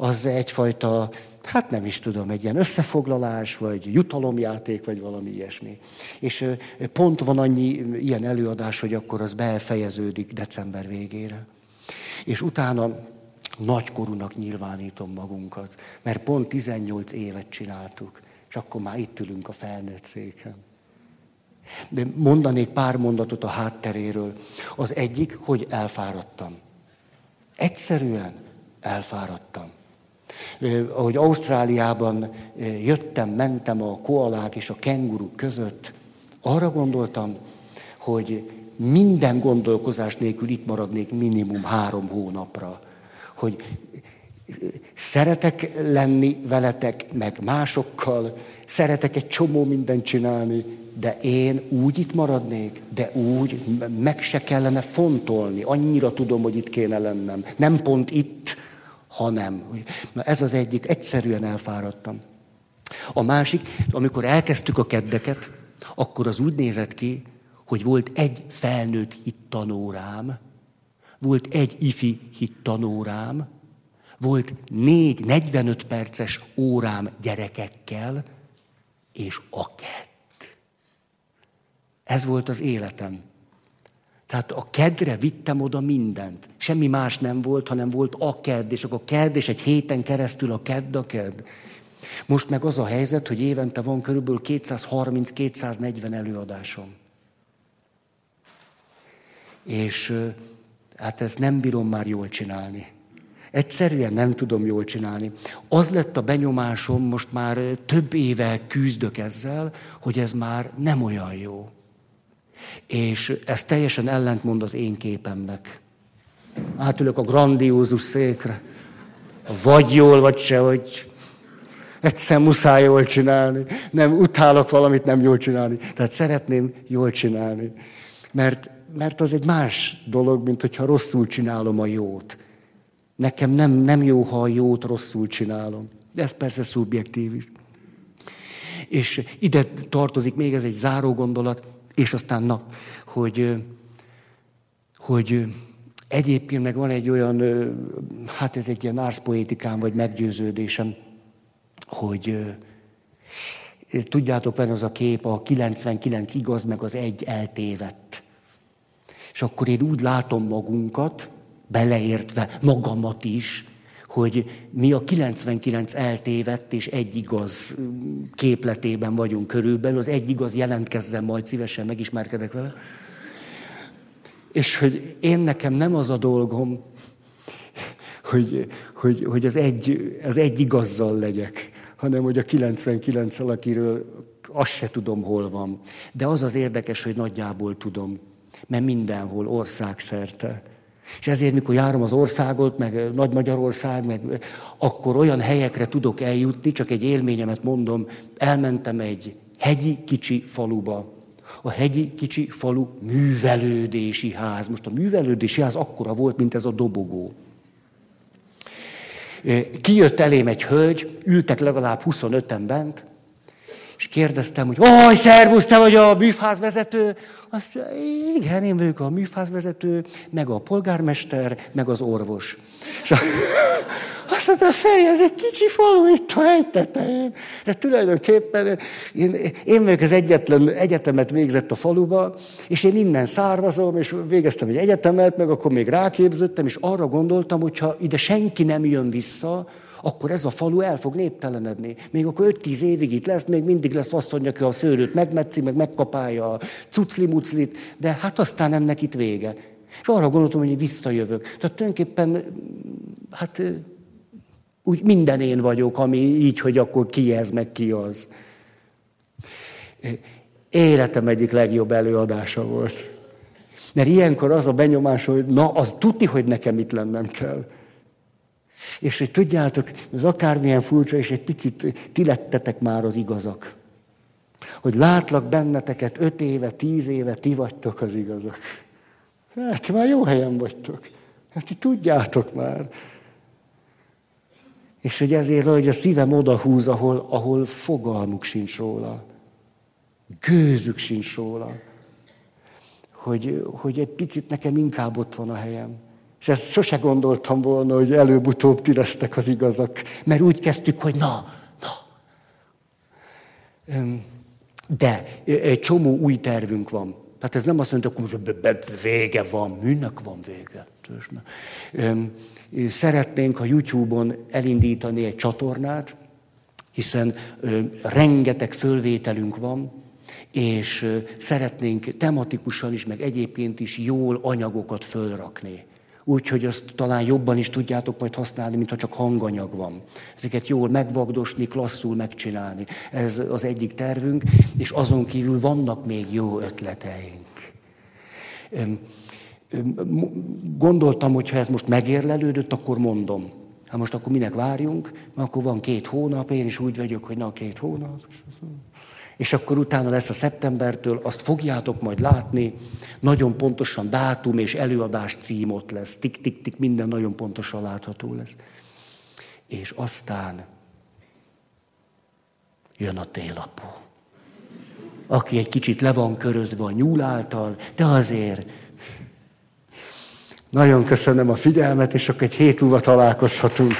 Az egyfajta, hát nem is tudom, egy ilyen összefoglalás, vagy jutalomjáték, vagy valami ilyesmi. És pont van annyi ilyen előadás, hogy akkor az befejeződik december végére. És utána nagykorúnak nyilvánítom magunkat, mert pont 18 évet csináltuk és akkor már itt ülünk a felnőtt széken. De mondanék pár mondatot a hátteréről. Az egyik, hogy elfáradtam. Egyszerűen elfáradtam. Ahogy Ausztráliában jöttem, mentem a koalák és a kenguruk között, arra gondoltam, hogy minden gondolkozás nélkül itt maradnék minimum három hónapra. Hogy Szeretek lenni veletek, meg másokkal, szeretek egy csomó mindent csinálni, de én úgy itt maradnék, de úgy meg se kellene fontolni. Annyira tudom, hogy itt kéne lennem. Nem pont itt, hanem. Na ez az egyik, egyszerűen elfáradtam. A másik, amikor elkezdtük a keddeket, akkor az úgy nézett ki, hogy volt egy felnőtt hittanórám, volt egy ifi hittanórám, volt négy 45 perces órám gyerekekkel, és a kett. Ez volt az életem. Tehát a kedre vittem oda mindent. Semmi más nem volt, hanem volt a kedd, és akkor kedd, és egy héten keresztül a kedd, a kedd. Most meg az a helyzet, hogy évente van körülbelül 230-240 előadásom. És hát ezt nem bírom már jól csinálni. Egyszerűen nem tudom jól csinálni. Az lett a benyomásom, most már több éve küzdök ezzel, hogy ez már nem olyan jó. És ez teljesen ellentmond az én képemnek. Átülök a grandiózus székre. Vagy jól, vagy se, hogy egyszer muszáj jól csinálni. Nem, utálok valamit nem jól csinálni. Tehát szeretném jól csinálni. Mert, mert az egy más dolog, mint hogyha rosszul csinálom a jót. Nekem nem, nem jó, ha a jót rosszul csinálom. Ez persze szubjektív is. És ide tartozik még ez egy záró gondolat, és aztán na, hogy, hogy egyébként meg van egy olyan, hát ez egy ilyen árszpoétikám, vagy meggyőződésem, hogy tudjátok, van az a kép, a 99 igaz, meg az egy eltévedt. És akkor én úgy látom magunkat, beleértve magamat is, hogy mi a 99 eltévedt és egy igaz képletében vagyunk körülbelül, az egy igaz jelentkezzen, majd szívesen megismerkedek vele. És hogy én nekem nem az a dolgom, hogy, hogy, hogy az, egy, az egy igazzal legyek, hanem hogy a 99 akiről azt se tudom, hol van. De az az érdekes, hogy nagyjából tudom, mert mindenhol, országszerte és ezért, mikor járom az országot, meg Nagy Magyarország, meg, akkor olyan helyekre tudok eljutni, csak egy élményemet mondom, elmentem egy hegyi kicsi faluba. A hegyi kicsi falu művelődési ház. Most a művelődési ház akkora volt, mint ez a dobogó. Kijött elém egy hölgy, ültek legalább 25-en bent, és kérdeztem, hogy oj, szervusz, te vagy a műfházvezető? Azt mondja, igen, én vagyok a műfházvezető, meg a polgármester, meg az orvos. És azt mondta, Feri, ez egy kicsi falu itt a hegytetején. De tulajdonképpen én, én vagyok az egyetlen egyetemet végzett a faluba, és én innen származom, és végeztem egy egyetemet, meg akkor még ráképződtem, és arra gondoltam, hogy ha ide senki nem jön vissza, akkor ez a falu el fog néptelenedni. Még akkor 5-10 évig itt lesz, még mindig lesz asszony, aki a szőrőt megmetszi, meg megkapálja a cucli-muclit, de hát aztán ennek itt vége. És arra gondoltam, hogy visszajövök. Tehát tulajdonképpen, hát úgy minden én vagyok, ami így, hogy akkor ki ez, meg ki az. Életem egyik legjobb előadása volt. Mert ilyenkor az a benyomás, hogy na, az tudni, hogy nekem itt lennem kell. És hogy tudjátok, ez akármilyen furcsa, és egy picit ti lettetek már az igazak. Hogy látlak benneteket öt éve, tíz éve, ti vagytok az igazak. Hát ti már jó helyen vagytok. Hát ti tudjátok már. És hogy ezért, hogy a szívem odahúz, ahol, ahol fogalmuk sincs róla. Gőzük sincs róla. Hogy, hogy egy picit nekem inkább ott van a helyem. És ezt sose gondoltam volna, hogy előbb-utóbb ti lesztek az igazak. Mert úgy kezdtük, hogy na, na. De egy csomó új tervünk van. Tehát ez nem azt mondja, hogy vége van, műnek van vége. Szeretnénk a YouTube-on elindítani egy csatornát, hiszen rengeteg fölvételünk van, és szeretnénk tematikusan is, meg egyébként is jól anyagokat fölrakni. Úgyhogy azt talán jobban is tudjátok majd használni, mintha csak hanganyag van. Ezeket jól megvagdosni, klasszul megcsinálni. Ez az egyik tervünk, és azon kívül vannak még jó ötleteink. Gondoltam, hogy ha ez most megérlelődött, akkor mondom. Hát most akkor minek várjunk? Mert akkor van két hónap, én is úgy vagyok, hogy na két hónap. És akkor utána lesz a szeptembertől, azt fogjátok majd látni, nagyon pontosan dátum és előadás cím ott lesz. Tik-tik-tik, minden nagyon pontosan látható lesz. És aztán jön a télapó. Aki egy kicsit le van körözve a nyúl által, de azért nagyon köszönöm a figyelmet, és akkor egy hét múlva találkozhatunk.